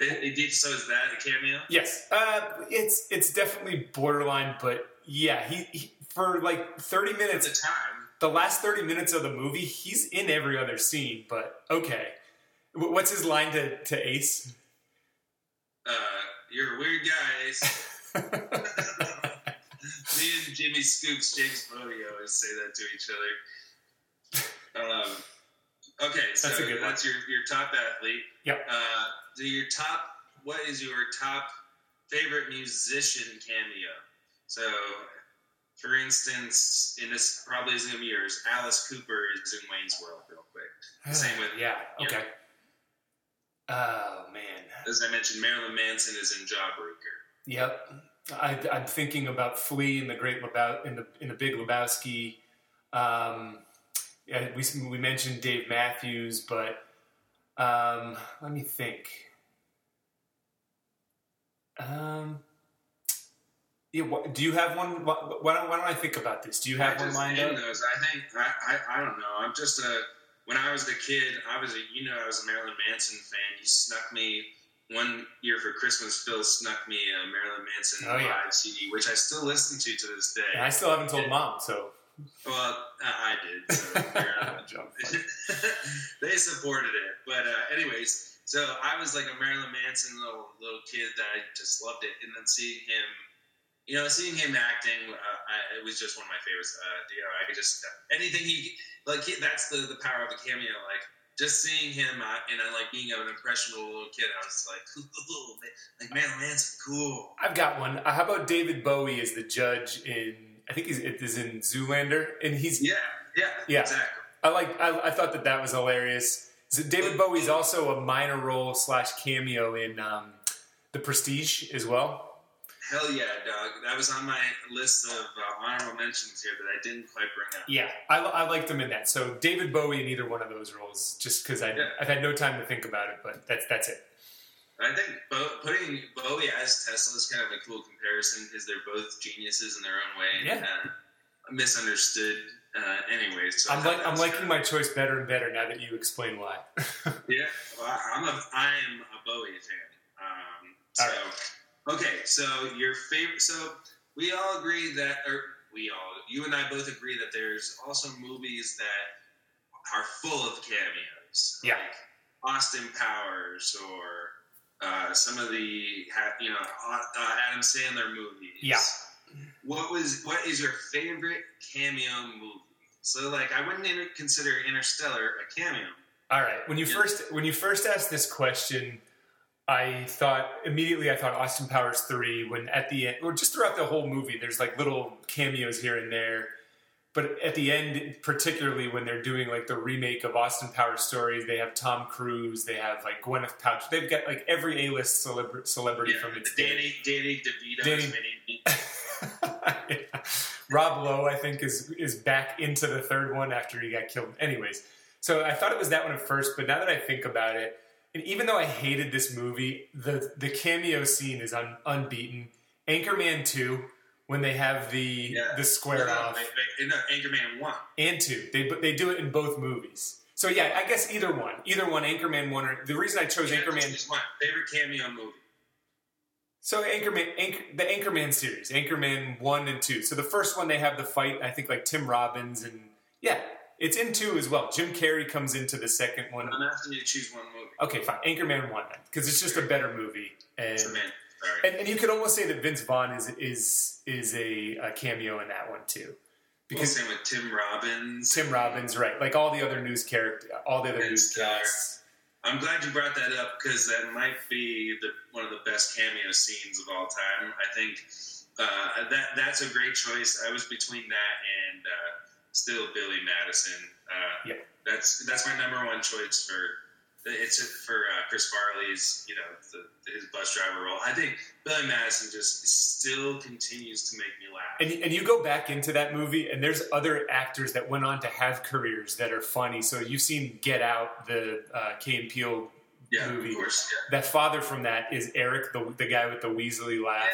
it, it did, so is that a cameo? Yes. Uh, it's it's definitely borderline, but yeah, he, he for like 30 minutes the time, the last 30 minutes of the movie, he's in every other scene, but okay. What's his line to, to Ace? uh, you're a weird guy. Ace. Me and Jimmy Scoops, James Bodie always say that to each other. Um, okay, so That's a good one. that's your, your top athlete. Yep. Uh, do your top, what is your top favorite musician cameo? So, for instance, in this probably isn't gonna be yours. Alice Cooper is in Wayne's World, real quick. Same with- yeah, yeah. okay. Oh, man. As I mentioned, Marilyn Manson is in Jawbreaker. Yep. I, I'm thinking about Flea in the Great Lebowski, in the in the Big Lebowski. Um, yeah, we we mentioned Dave Matthews, but um, let me think. Um, Yeah, wh- do you have one? wh- Why don't, why don't I think about this? Do you have I one lined up? those. I think I, I I don't know. I'm just a. When I was a kid, I was a you know I was a Marilyn Manson fan. He snuck me one year for Christmas. Phil snuck me a Marilyn Manson Oh, yeah. live CD, which I still listen to to this day. And I still haven't told mom, so. Well, I I did. So uh, they supported it. But uh, anyways, so I was like a Marilyn Manson little little kid that I just loved it, and then seeing him, you know, seeing him acting, uh, I, it was just one of my favorites. Uh, you know, I could just anything he like. He, that's the the power of a cameo. Like just seeing him uh, and I like being an impressionable little kid. I was like, cool, man. like Marilyn Manson, cool. I've got one. Uh, How about David Bowie as the judge in? I think he's it is in Zoolander, and he's. Yeah, yeah, Yeah. exactly. I like. I, I thought that that was hilarious. So David Bowie's also a minor role slash cameo in um, The Prestige as well. Hell yeah, dog. That was on my list of uh, honorable mentions here that I didn't quite bring up. Yeah, I, I liked him in that. So David Bowie in either one of those roles, just because I Yeah. I've had no time to think about it, but that's that's it. I think Bo- putting Bowie as Tesla is kind of a cool comparison because they're both geniuses in their own way. and, Yeah. Uh, misunderstood. Uh, anyways, so I I'm like I'm liking my choice better and better now that you explain why. Yeah, well, I'm a I'm a Bowie fan. Um, so okay, so your favorite. So we all agree that, or we all, you and I both agree that there's also movies that are full of cameos. Yeah. Like Austin Powers or uh, some of the you know uh, Adam Sandler movies. Yeah. What was what is your favorite cameo movie? So like I wouldn't inter- consider Interstellar a cameo. All right. When you Yeah. first when you first asked this question, I thought immediately I thought Austin Powers three. When at the end, or just throughout the whole movie, there's like little cameos here and there. But at the end, particularly when they're doing like the remake of Austin Powers stories, they have Tom Cruise, they have like Gwyneth Paltrow, they've got like every A list celebra- celebrity Yeah, from its day. Danny Danny DeVito Danny-. Yeah. Rob Lowe, I think, is is back into the third one after he got killed. Anyways, so I thought it was that one at first, but now that I think about it, and even though I hated this movie, the the cameo scene is un, unbeaten. Anchorman two, when they have the Yeah. the square no, off, they- they- no, Anchorman one. and two, they they do it in both movies. So yeah, I guess either one, either one, Anchorman one. Or, the reason I chose Yeah, Anchorman choose one. Favorite cameo movie. So Anchorman, Anchor, the Anchorman series, Anchorman one and two. So the first one they have the fight. I think like Tim Robbins and yeah, it's in two as well. Jim Carrey comes into the second one. I'm asking you to choose one movie. Okay, fine, Anchorman one then, because it's just a better movie. And, So man, sorry. and and you could almost say that Vince Vaughn is is is a, a cameo in that one too, Because because same with Tim Robbins. Tim Robbins, right? Like all the other news character, all the other Stiller. newscasts. I'm glad you brought that up because that might be the, one of the best cameo scenes of all time. I think uh, that that's a great choice. I was between that and uh, still Billy Madison. Uh, Yeah. that's that's my number one choice for it's for uh, Chris Farley's you know the, his bus driver role. I think Billy Madison just still continues to make me laugh. And, and you go back into that movie, and there's other actors that went on to have careers that are funny. So you've seen Get Out, the uh, Key and Peele. Yeah, movie. of course. That father from that is Eric, the, the guy with the Weasley laugh.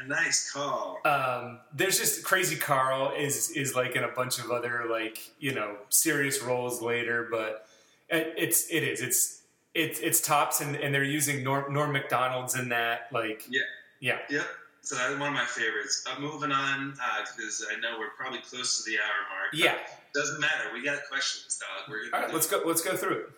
yeah, nice call. Um, there's just Crazy Carl is is like in a bunch of other like you know serious roles later, but it- it's it is it's it's it's tops, and, and they're using Norm, Norm Macdonald's in that like Yeah. yeah Yep. So that's one of my favorites. Uh, moving on, because I know we're probably close to the hour mark. yeah. Doesn't matter. We got questions, dog. We're All let's go let's go through it.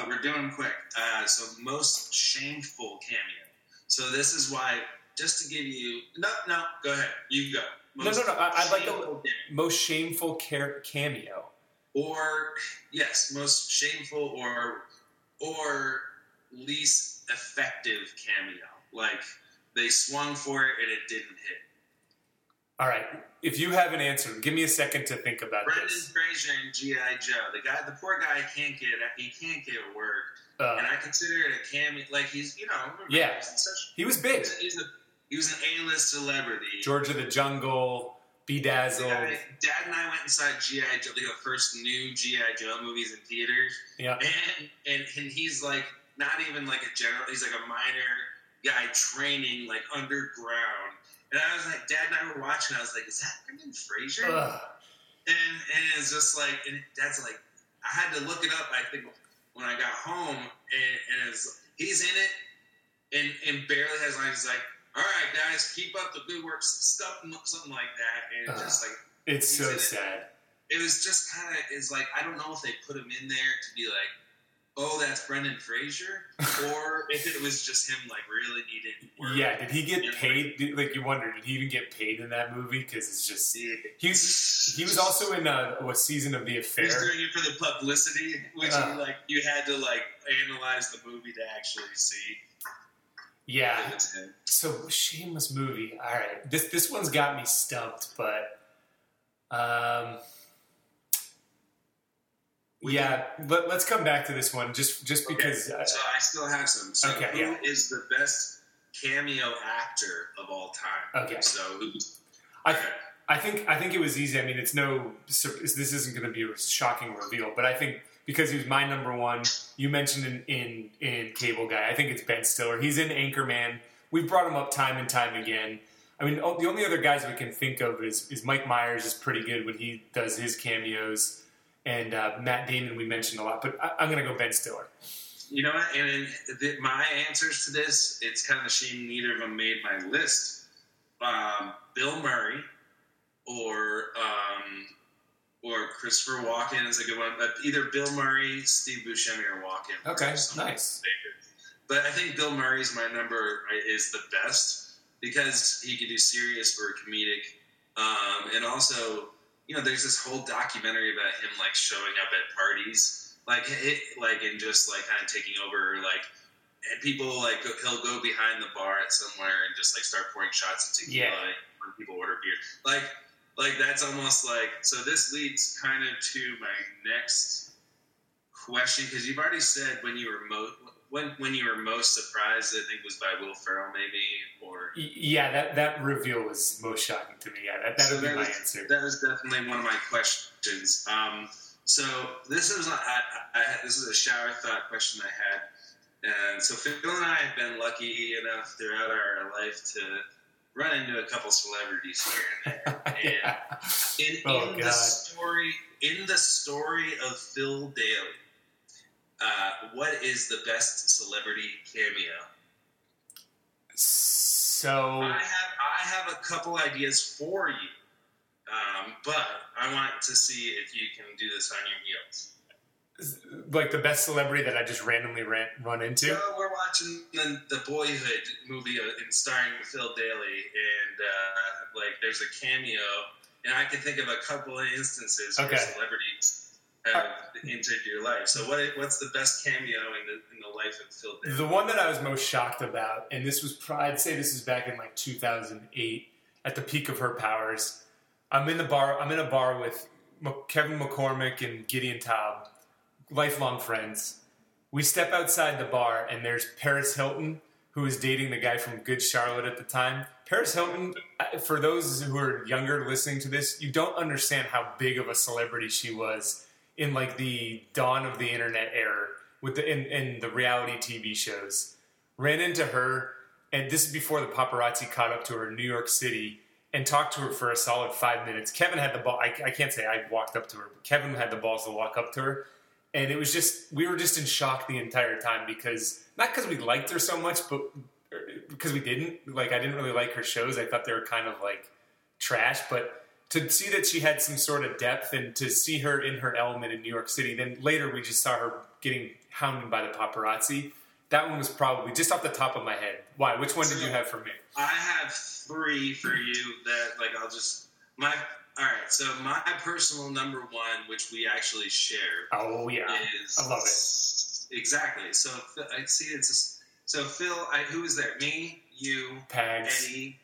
But we're doing quick. Uh, so most shameful cameo. So this is why, just to give you. No, no. Go ahead. You go. No, no, no, I- I'd like the cameo. Most shameful cameo. Or yes, most shameful or or least effective cameo. Like they swung for it and it didn't hit. All right. If you have an answer, give me a second to think about Brendan this. Fraser and GI Joe. The guy, the poor guy, can't get he can't get work, Uh, and I consider it a cameo. Like he's you know Yeah. he's in such he was big. he's, he's a he was an A list celebrity. George of the Jungle, Bedazzled. guy- Dad and I went and saw GI Joe, the first new GI Joe movies in theaters, Yeah. and, and and he's like not even like a general. He's like a minor guy training like underground, And I was like, Dad and I were watching. I was like, "Is that Brendan Fraser?" Ugh. And and it's just like, and Dad's like, I had to look it up. I think when I got home, and, and it's he's in it, and and barely has lines. He's like, "All right, guys, keep up the good work," stuff, something like that. And it's just like It's so in it. sad. it was just kind of is like I don't know if they put him in there to be like, oh, that's Brendan Fraser, or if it was just him like really needing work. Yeah, did he get paid? Did, like you wonder, did he even get paid in that movie? Because it's just Yeah. he was, he was also in uh, a season of The Affair. He was doing it for the publicity, which Uh. you, like you had to like analyze the movie to actually see. Yeah, It was him. so shameless movie. All right, this this one's got me stumped, but um, yeah. Let, let's come back to this one just just because. Okay, so I still have some. So Okay, who is yeah. the best cameo actor of all time? Okay. So who's I, I think I think it was easy. I mean, it's no this isn't going to be a shocking reveal, but I think because he was my number one, you mentioned in, in in Cable Guy. I think it's Ben Stiller. He's in Anchorman. We've brought him up time and time again. I mean, oh, the only other guys we can think of is, is Mike Myers is pretty good when he does his cameos, and uh, Matt Damon we mentioned a lot. But I, I'm going to go Ben Stiller. You know what? And the, my answers to this, it's kind of a shame neither of them made my list. Um, Bill Murray or um, or Christopher Walken is a good one. But either Bill Murray, Steve Buscemi, or Walken. Okay, are some of my nice. But I think Bill Murray's my number is the best because he can do serious or comedic, um, and also you know there's this whole documentary about him like showing up at parties, like it, like and just like kind of taking over, like and people like go- he'll go behind the bar at somewhere and just like start pouring shots of tequila Yeah. like, when people order beer, like like that's almost like so. This leads kind of to my next question because you've already said when you were most when when you were most surprised. I think was by Will Ferrell, maybe or Yeah, that that reveal was most shocking to me. Yeah, that that So would be that my was- answer. that was definitely one of my questions. Um, so this is I, I, I, this is a shower thought question I had, and so Phil and I have been lucky enough throughout our life to run into a couple celebrities here and there. yeah. In, Oh, in the story, in the story of Phil Daly, uh, what is the best celebrity cameo? So I have I have a couple ideas for you, um, but I want to see if you can do this on your heels. like the best celebrity that I just randomly ran, run into. So we're watching the, the Boyhood movie uh, in starring Phil Daly, and uh, like there's a cameo, and I can think of a couple of instances Okay. where celebrities have entered your life. So what what's the best cameo in the in the life of Phil? The one that I was most shocked about, and this was, I'd say this is back in like 2008, at the peak of her powers. I'm in the bar. I'm in a bar with Kevin McCormick and Gideon Taub, lifelong friends. We step outside the bar, and there's Paris Hilton, who was dating the guy from Good Charlotte at the time. Paris Hilton, for those who are younger listening to this, you don't understand how big of a celebrity she was in like the dawn of the internet era with the in, in the reality TV shows. Ran into her, and this is before the paparazzi caught up to her in New York City and talked to her for a solid five minutes. Kevin had the ball. I, I can't say I walked up to her, but Kevin had the balls to walk up to her, and it was just we were just in shock the entire time because not because we liked her so much, but uh, because we didn't. Like I didn't really like her shows. I thought they were kind of like trash, but to see that she had some sort of depth and to see her in her element in New York City, then later we just saw her getting hounded by the paparazzi. That one was probably just off the top of my head. Why? Which one did you have for me? I have three for you that like I'll just my all right. So my personal number one, which we actually share, Oh yeah, is I love it. Exactly. So I see it's just, so Phil. I, who is there? Me, you, Pags. Eddie,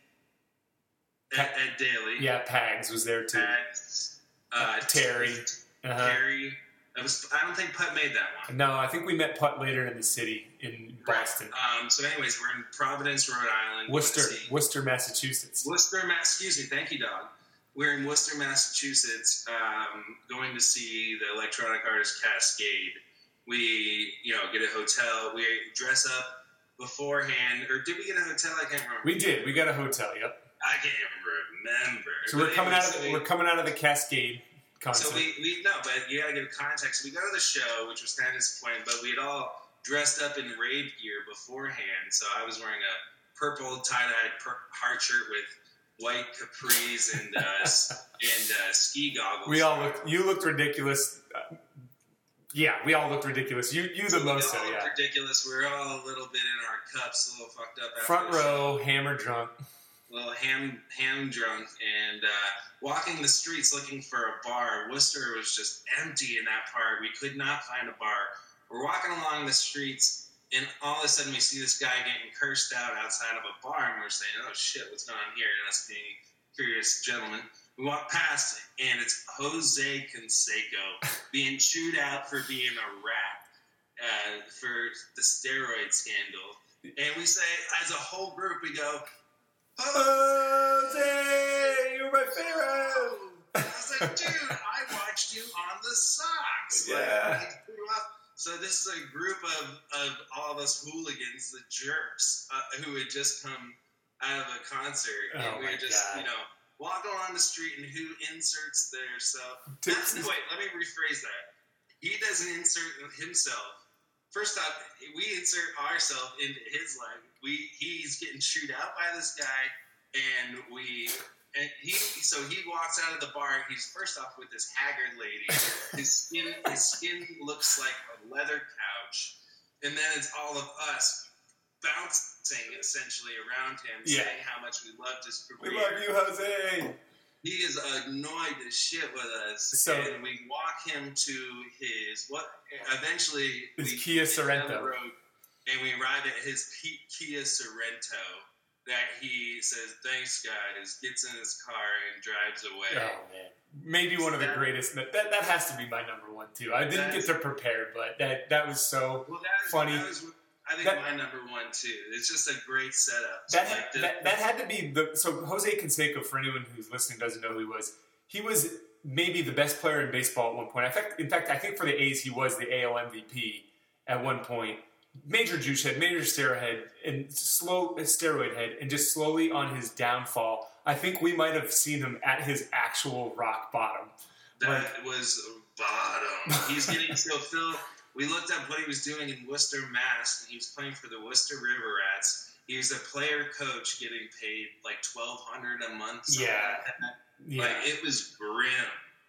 Ed, Ed Daly, Yeah, Pags was there too. Pags, uh, Terry. Uh-huh. Terry. I was. I don't think Putt made that one. No, I think we met Putt later in the city in Boston, Right. Um, so, anyways, we're in Providence, Rhode Island. Worcester, Worcester, Massachusetts. Worcester, Mass. Excuse me. Thank you, dog. We're in Worcester, Massachusetts, um, going to see the electronic artist Kaskade. We, you know, get a hotel. We dress up beforehand, or did we get a hotel? I can't remember. We did. We got a hotel. Yep. I can't remember. So we're coming out of the, we're coming out of the Kaskade concert. So we, we no, but you gotta give context. We go to the show, which was kind of disappointing, but we had all dressed up in rave gear beforehand. So I was wearing a purple tie-dyed per- heart shirt with white capris and uh, and uh, ski goggles. we all looked. You looked ridiculous. Uh, yeah, we all looked ridiculous. You you the we most so all yeah. looked ridiculous. We were all a little bit in our cups, a little fucked up. After Front row, hammer drunk. Little ham ham drunk and uh, walking the streets looking for a bar. Worcester was just empty in that part. We could not find a bar. We're walking along the streets, and all of a sudden we see this guy getting cursed out outside of a bar, and we're saying, "Oh shit, what's going on here?" And us being curious gentlemen. We walk past, and it's Jose Canseco being chewed out for being a rat uh, for the steroid scandal. And we say, as a whole group, we go, Jose, you're my favorite. I was like, dude, I watched you on the Sox. Like, Yeah. So this is a group of, of all of us hooligans, the jerks, uh, who had just come out of a concert, Oh and we were just, God. you know, walking along the street, and who inserts their self? Wait, let me rephrase that. He doesn't insert himself. First off, we insert ourselves into his life. We he's getting chewed out by this guy, and we and he so he walks out of the bar. He's first off with this haggard lady. His skin his skin looks like a leather couch, and then it's all of us bouncing essentially around him, Yeah. saying how much we loved his career. We love you, Jose. He is annoyed as shit with us, So- and we walk him to his what? Eventually, His Kia Sorento. road, and we arrive at his Kia Sorento. That he says, "Thanks, guys." Gets in his car and drives away. Oh man, maybe one of the greatest. That that, that has to be my number one too. I didn't get to prepare, but that that was so. Well, that is, Funny. That was, I think That- my number one too. It's just a great setup. That, Like the- that that had to be the so Jose Canseco. For anyone who's listening doesn't know who he was, he was maybe the best player in baseball at one point. In fact, in fact, I think for the A's he was the AL MVP at one point. Major juice head, major steroid head, and slow uh, steroid head, and just slowly on his downfall. I think we might have seen him at his actual rock bottom. That was bottom. He's getting so Phil. We looked up what he was doing in Worcester, Mass. And he was playing for the Worcester River Rats. He was a player coach, getting paid like twelve hundred a month. Yeah. like. Yeah, Like it was grim,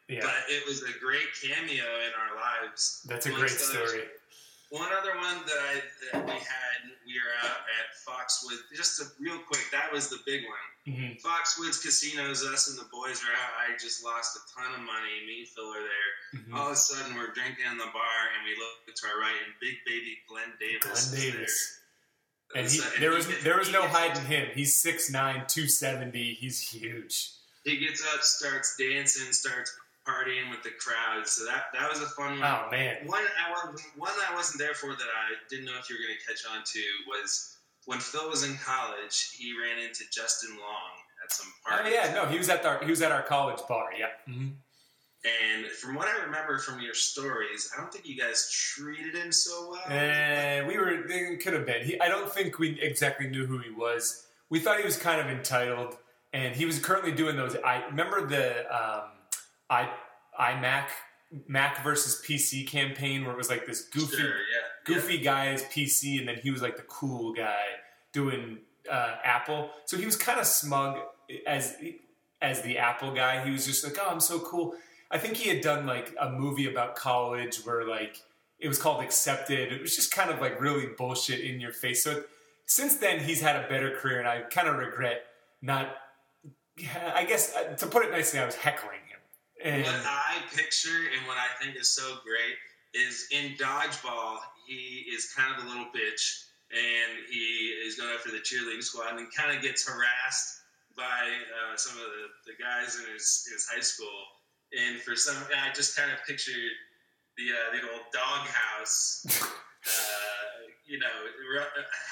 yeah, but it was a great cameo in our lives. that's a great story. others. One other one that I that we had, we were out at Foxwood. Just a real quick, that was the big one. hmm Foxwoods Casinos, us and the boys are out. I just lost a ton of money. Me, and Phil are there. hmm All of a sudden, we're drinking in the bar, and we look to our right, and big baby Glen Davis. Glen is Davis. there. And he, So- there was he gets- there was no hiding him. He's 6'9", 270. He's huge. He gets up, starts dancing, starts partying with the crowd. So that that was a fun one. Oh man, One I wasn't one I wasn't there for that I didn't know if you were going to catch on to was when Phil was in college. He ran into Justin Long at some party. oh yeah, no, he was at our he was at our college bar. Yeah, hmm And from what I remember from your stories, I don't think you guys treated him so well. and we were it could have been. He, I don't think we exactly knew who he was. We thought he was kind of entitled, and he was currently doing those. I remember the um, i iMac Mac versus PC campaign where it was like this goofy Sure, yeah. goofy guy as PC, and then he was like the cool guy doing uh, Apple. So he was kind of smug as as the Apple guy. He was just like, "Oh, I'm so cool." I think he had done like a movie about college where like it was called Accepted. It was just kind of like really bullshit in your face. So since then, he's had a better career, and I kind of regret not. I guess uh, to put it nicely, I was heckling. And What I picture and what I think is so great is in dodgeball, he is kind of a little bitch and he is going after the cheerleading squad and kind of gets harassed by uh, some of the, the guys in his, his high school. And for some, I just kind of pictured the, uh, the old doghouse, uh, you know,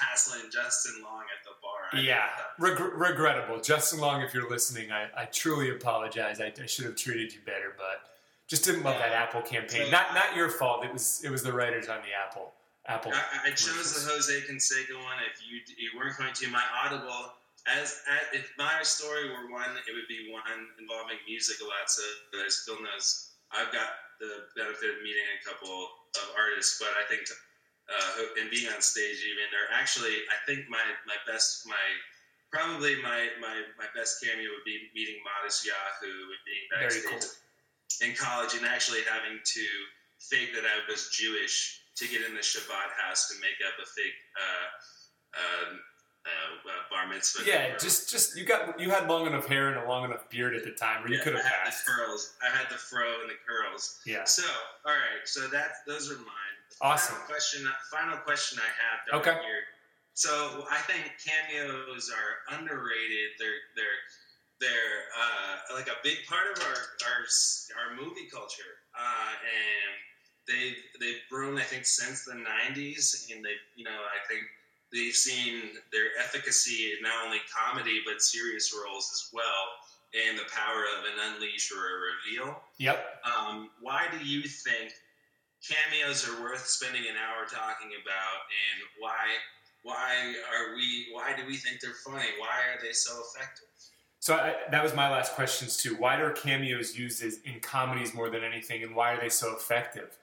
hassling Justin Long at the bar. Yeah, Reg- regrettable. Justin Long, if you're listening, I, I truly apologize. I, I should have treated you better, but just didn't love that Apple campaign. Not not your fault. It was it was the writers on the Apple Apple. I, I chose the Jose Canseco one. If you you weren't going to, my Audible as, as if my story were one, it would be one involving music a lot. So as still knows, I've got the benefit of meeting a couple of artists, but I think uh, and being on stage even, or actually, I think my my best my probably my my my best cameo would be meeting Matisyahu and being backstage cool. in college and actually having to fake that I was Jewish to get in the Shabbat house to make up a fake. Uh, um, uh, uh, bar mitzvah. Yeah, just just you got you had long enough hair and a long enough beard at the time where you could have passed. The curls. I had the fro and the curls. Yeah. So all right, so that those are mine. Awesome. Final question. Final question I have. Okay. Here. So I think cameos are underrated. They're they're they're uh, like a big part of our our, our movie culture, uh, and they've they've grown I think since the '90s, and they you know I think they've seen their efficacy in not only comedy but serious roles as well, and the power of an unleash or a reveal. Yep. Um, why do you think cameos are worth spending an hour talking about, and why why are we why do we think they're funny? Why are they so effective? So I, that was my last questions too. Why are cameos used as, in comedies more than anything, and why are they so effective?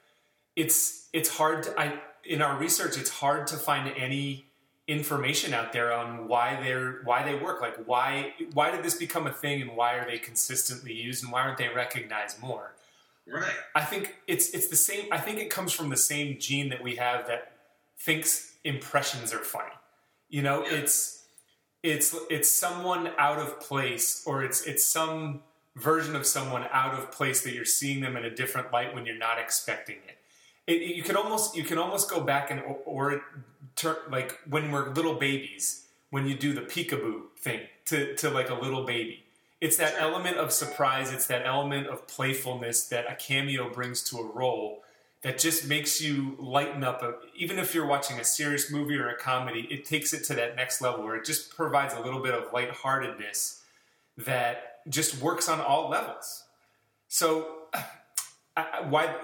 It's it's hard. To, I in our research, it's hard to find any information out there on why they're why they work. Like why why did this become a thing, and why are they consistently used, and why aren't they recognized more? Right. I think it's it's the same. I think it comes from the same gene that we have that thinks impressions are funny. You know, yeah. it's it's it's someone out of place, or it's it's some version of someone out of place that you're seeing them in a different light when you're not expecting it. it, it you can almost you can almost go back and or, or like when we're little babies when you do the peekaboo thing to to like a little baby it's that element of surprise, it's that element of playfulness that a cameo brings to a role that just makes you lighten up. A, even if you're watching a serious movie or a comedy, it takes it to that next level where it just provides a little bit of lightheartedness that just works on all levels. So, I, why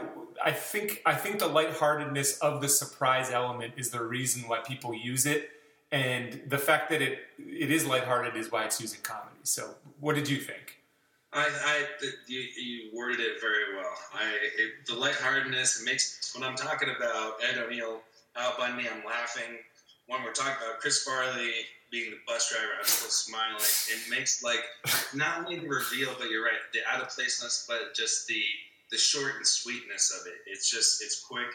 I think I think the lightheartedness of the surprise element is the reason why people use it and the fact that it it is lighthearted is why it's used in comedy. So, what did you think? I, I you, you worded it very well. I it, the lightheartedness it makes when I'm talking about Ed O'Neill, Al Bundy, I'm laughing. When we're talking about Chris Farley being the bus driver, I'm still smiling. It makes like not only the reveal, but you're right, the out of placeness, but just the the short and sweetness of it. It's just it's quick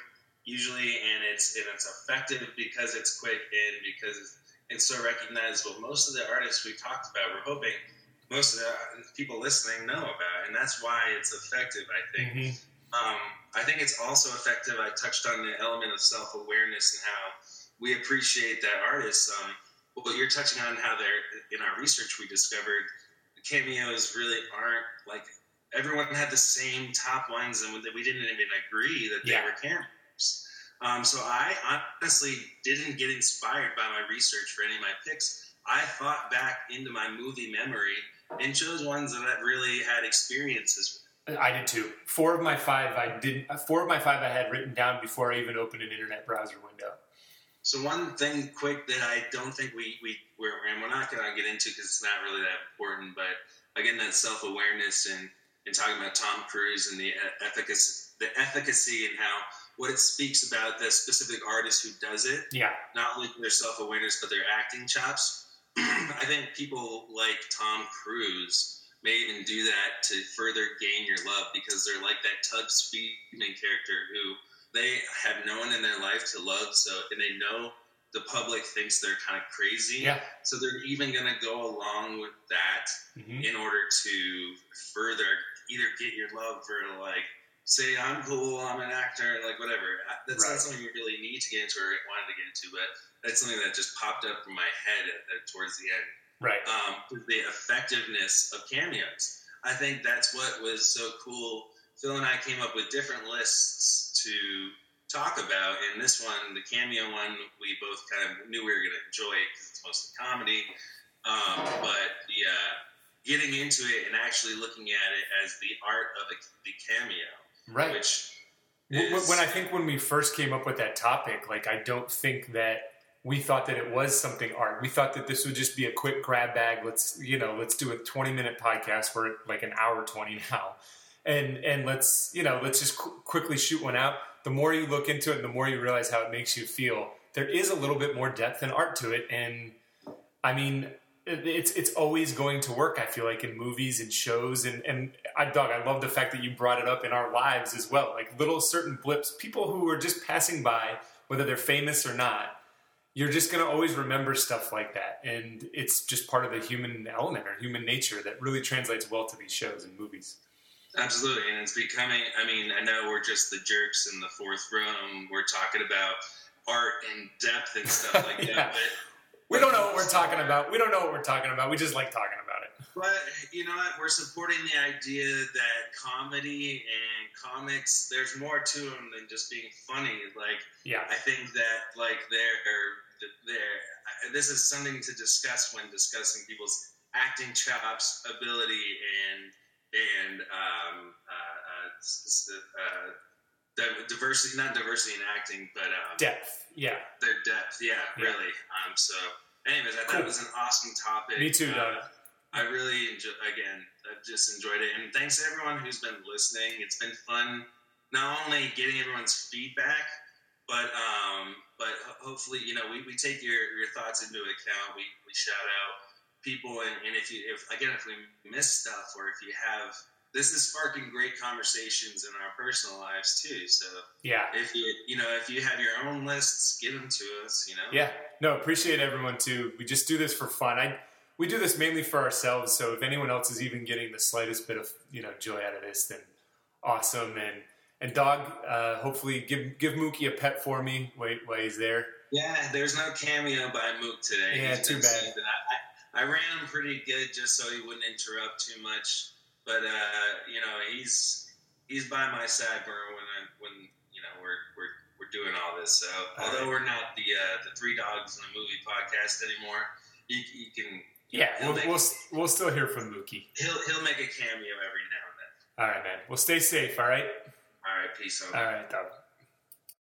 usually, and it's and it's effective because it's quick and because it's so recognizable. Most of the artists we talked about, we're hoping most of the people listening know about, and that's why it's effective. I think. Mm-hmm. Um, I think it's also effective. I touched on the element of self awareness and how we appreciate that artists. Um, what you're touching on how they're in our research we discovered cameos really aren't like everyone had the same top ones and we didn't even agree that they yeah. were cameos um, so I honestly didn't get inspired by my research for any of my picks. I thought back into my movie memory and chose ones that I really had experiences. With. I did too. Four of my five I didn't. Four of my five I had written down before I even opened an internet browser window. So one thing quick that I don't think we we we're, and we're not going to get into because it's not really that important, but again that self awareness and and talking about Tom Cruise and the efficacy the efficacy and how what it speaks about the specific artist who does it. Yeah. Not only their self awareness, but their acting chops. I think people like Tom Cruise may even do that to further gain your love because they're like that Tugg Speedman character who they have no one in their life to love. So, and they know the public thinks they're kind of crazy. Yeah. So they're even going to go along with that mm-hmm. in order to further either get your love for like say I'm cool, I'm an actor, like whatever. That's right. not something you really need to get into or wanted to get into, but that's something that just popped up in my head at, at, towards the end. Right. Um, the effectiveness of cameos. I think that's what was so cool. Phil and I came up with different lists to talk about. In this one, the cameo one, we both kind of knew we were going to enjoy because it's mostly comedy. Um, but the uh, getting into it and actually looking at it as the art of a, the cameo right? Which is, when I think when we first came up with that topic, like I don't think that we thought that it was something art. We thought that this would just be a quick grab bag. Let's you know, let's do a twenty minute podcast. We're like an hour twenty now, and and let's you know, let's just qu- quickly shoot one out. The more you look into it, the more you realize how it makes you feel. There is a little bit more depth and art to it, and I mean, it's it's always going to work. I feel like in movies and shows, and and I dog. I love the fact that you brought it up in our lives as well. Like little certain blips, people who are just passing by, whether they're famous or not you're just going to always remember stuff like that and it's just part of the human element or human nature that really translates well to these shows and movies Absolutely, and it's becoming. I mean, I know we're just the jerks in the fourth room. We're talking about art and depth and stuff like Yeah. that. But we don't know what we're talking about we don't know what we're talking about we just like talking about it But you know what? We're supporting the idea that comedy and comics, there's more to them than just being funny. Like yeah I think that like they're they're this is something to discuss when discussing people's acting chops, ability, and and um, uh, uh, uh, diversity. Not diversity in acting, but um, depth yeah their depth. Yeah, Yeah. really. Um, so, anyways, I thought it was an awesome topic. Me too, Uh, I really enjoy. Again, I've just enjoyed it, and thanks to everyone who's been listening. It's been fun, not only getting everyone's feedback, but um, but hopefully, you know, we, we take your, your thoughts into account. We, we shout out people, and, and if you if again if we miss stuff or if you have this is sparking great conversations in our personal lives too. So yeah if you you know if you have your own lists, give them to us. You know. yeah no appreciate everyone too we just do this for fun i we do this mainly for ourselves so if anyone else is even getting the slightest bit of you know joy out of this then awesome and and dog uh, hopefully give give mookie a pet for me while, while he's there Yeah, there's no cameo by Mook today. Yeah, He's too bad. I, I, I ran him pretty good just so he wouldn't interrupt too much. But uh, you know, he's he's by my side when when I, when you know we're we're we're doing all this. So All although we're not the uh, the three dogs in a movie podcast anymore, you, you can yeah we'll, make- we'll we'll still hear from mookie he'll he'll make a cameo every now and then. all right man well stay safe all right All right, peace out. all right dog